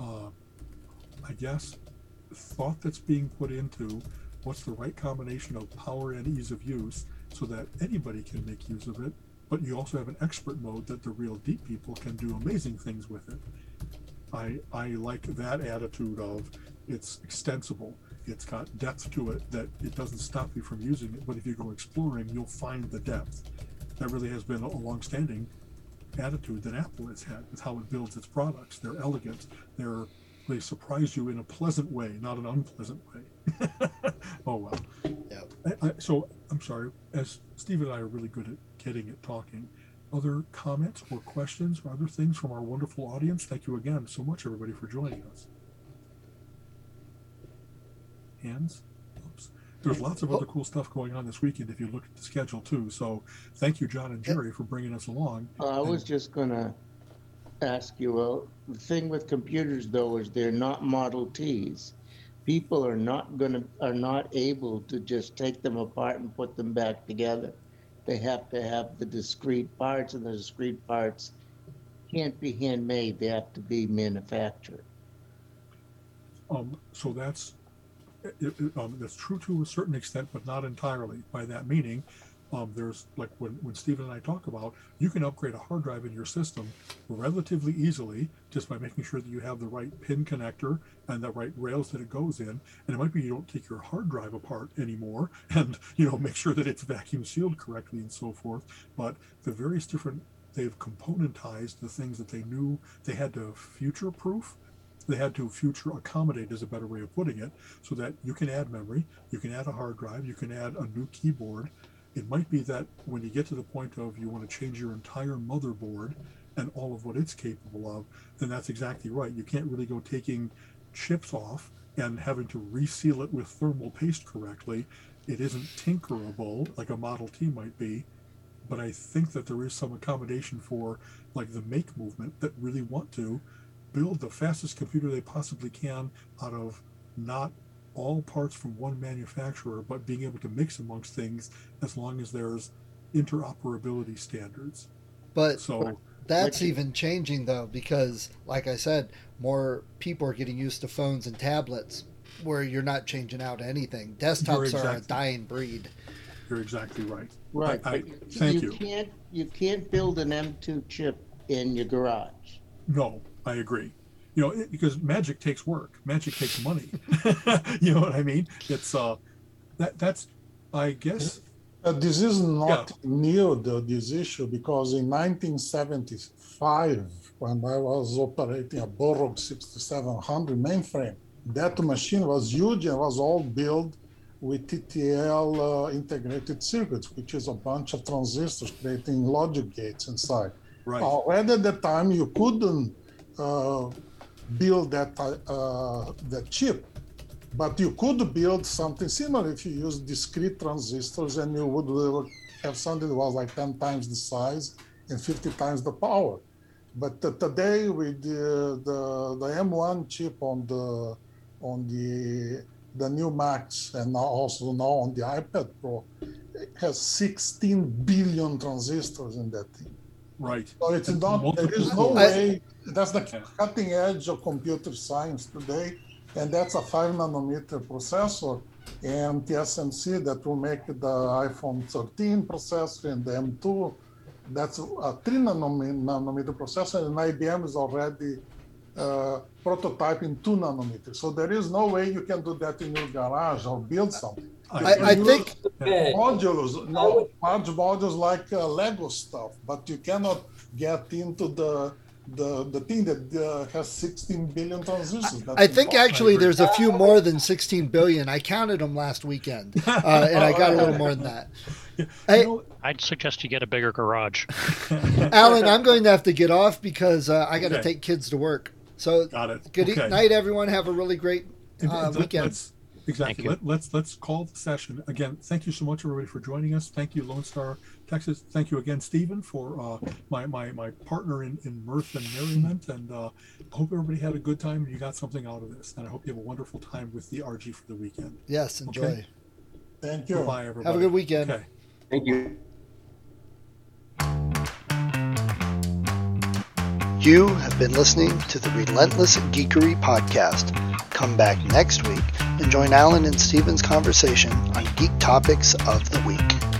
uh, I guess, thought that's being put into what's the right combination of power and ease of use so that anybody can make use of it, but you also have an expert mode that the real deep people can do amazing things with it. I, I like that attitude of it's extensible. It's got depth to it that it doesn't stop you from using it, but if you go exploring, you'll find the depth. That really has been a long-standing attitude that Apple has had with how it builds its products. They're elegant. They're they surprise you in a pleasant way, not an unpleasant way. (laughs) oh well. Yeah. I, I, so I'm sorry. As Steve and I are really good at getting it talking, other comments or questions or other things from our wonderful audience? Thank you again so much, everybody, for joining us. Hands? Oops. There's lots of other cool stuff going on this weekend if you look at the schedule too. So thank you, John and Jerry, for bringing us along. Uh, I was And- just gonna ask you, uh, the thing with computers though is they're not Model Ts. People are not gonna, are not able to just take them apart and put them back together. They have to have the discrete parts and the discrete parts can't be handmade, they have to be manufactured. Um, so that's it, it, um, that's true to a certain extent, but not entirely. By that meaning, um, there's like when when Stephen and I talk about, you can upgrade a hard drive in your system relatively easily just by making sure that you have the right pin connector and the right rails that it goes in. And it might be you don't take your hard drive apart anymore, (laughs) and you know make sure that it's vacuum sealed correctly and so forth. But the various different they've componentized the things that they knew they had to future proof they had to future accommodate is a better way of putting it so that you can add memory you can add a hard drive you can add a new keyboard it might be that when you get to the point of you want to change your entire motherboard and all of what it's capable of then that's exactly right. You can't really go taking chips off and having to reseal it with thermal paste correctly. It isn't tinkerable like a model t might be but i think that there is some accommodation for like the make movement that really want to build the fastest computer they possibly can out of not all parts from one manufacturer, but being able to mix amongst things as long as there's interoperability standards. But So that's Like- even changing though, because like I said, more people are getting used to phones and tablets where you're not changing out anything. Desktops are a dying breed. you're exactly right. Right, I- but thank you. can't, you can't build an M2 chip in your garage. No, I agree. You know, it, because magic takes work. Magic takes money. (laughs) you know what I mean? It's uh, that that's, I guess. Uh, this is not new, the, this issue, because in 1975, when I was operating a Burroughs 6700 mainframe, that machine was huge and was all built with TTL uh, integrated circuits, which is a bunch of transistors creating logic gates inside. Right. Already at the time, you couldn't uh, build that uh, that chip, but you could build something similar if you use discrete transistors, and you would uh, have something that was like 10 times the size and 50 times the power. But uh, today, with the, the the M1 chip on the on the the new Macs and now also now on the iPad Pro, it has 16 billion transistors in that thing. Right. So it's not, there is no way, that's the Yeah. cutting edge of computer science today. And that's a five nanometer processor. And TSMC that will make the iPhone 13 processor and the M2, that's a three nanometer, nanometer processor. And IBM is already uh, prototyping two nanometers. So there is no way you can do that in your garage or build something. I, I think Ed, modules, no, large modules like uh, Lego stuff, but you cannot get into the the the thing that uh, has 16 billion transistors. That's I think impossible. actually there's a few more than 16 billion. I counted them last weekend, uh, (laughs) and I got a little more than that. Hey, You know, I'd suggest you get a bigger garage. (laughs) Alan, I'm going to have to get off because uh, I got to Okay. take kids to work. So got it. good Okay. night, everyone. Have a really great And- uh, weekend. let's- Exactly. Let, let's let's call the session again. Thank you so much, everybody, for joining us. Thank you, Lone Star Texas. Thank you again, Stephen, for uh, my, my my partner in, in mirth and merriment. And uh, I hope everybody had a good time and you got something out of this. And I hope you have a wonderful time with the RG for the weekend. Yes, enjoy. Okay. Thank you. Bye, everybody. Have a good weekend. Okay. Thank you. You have been listening to the Relentless Geekery Podcast. Come back next week and join Alan and Steven's conversation on geek topics of the week.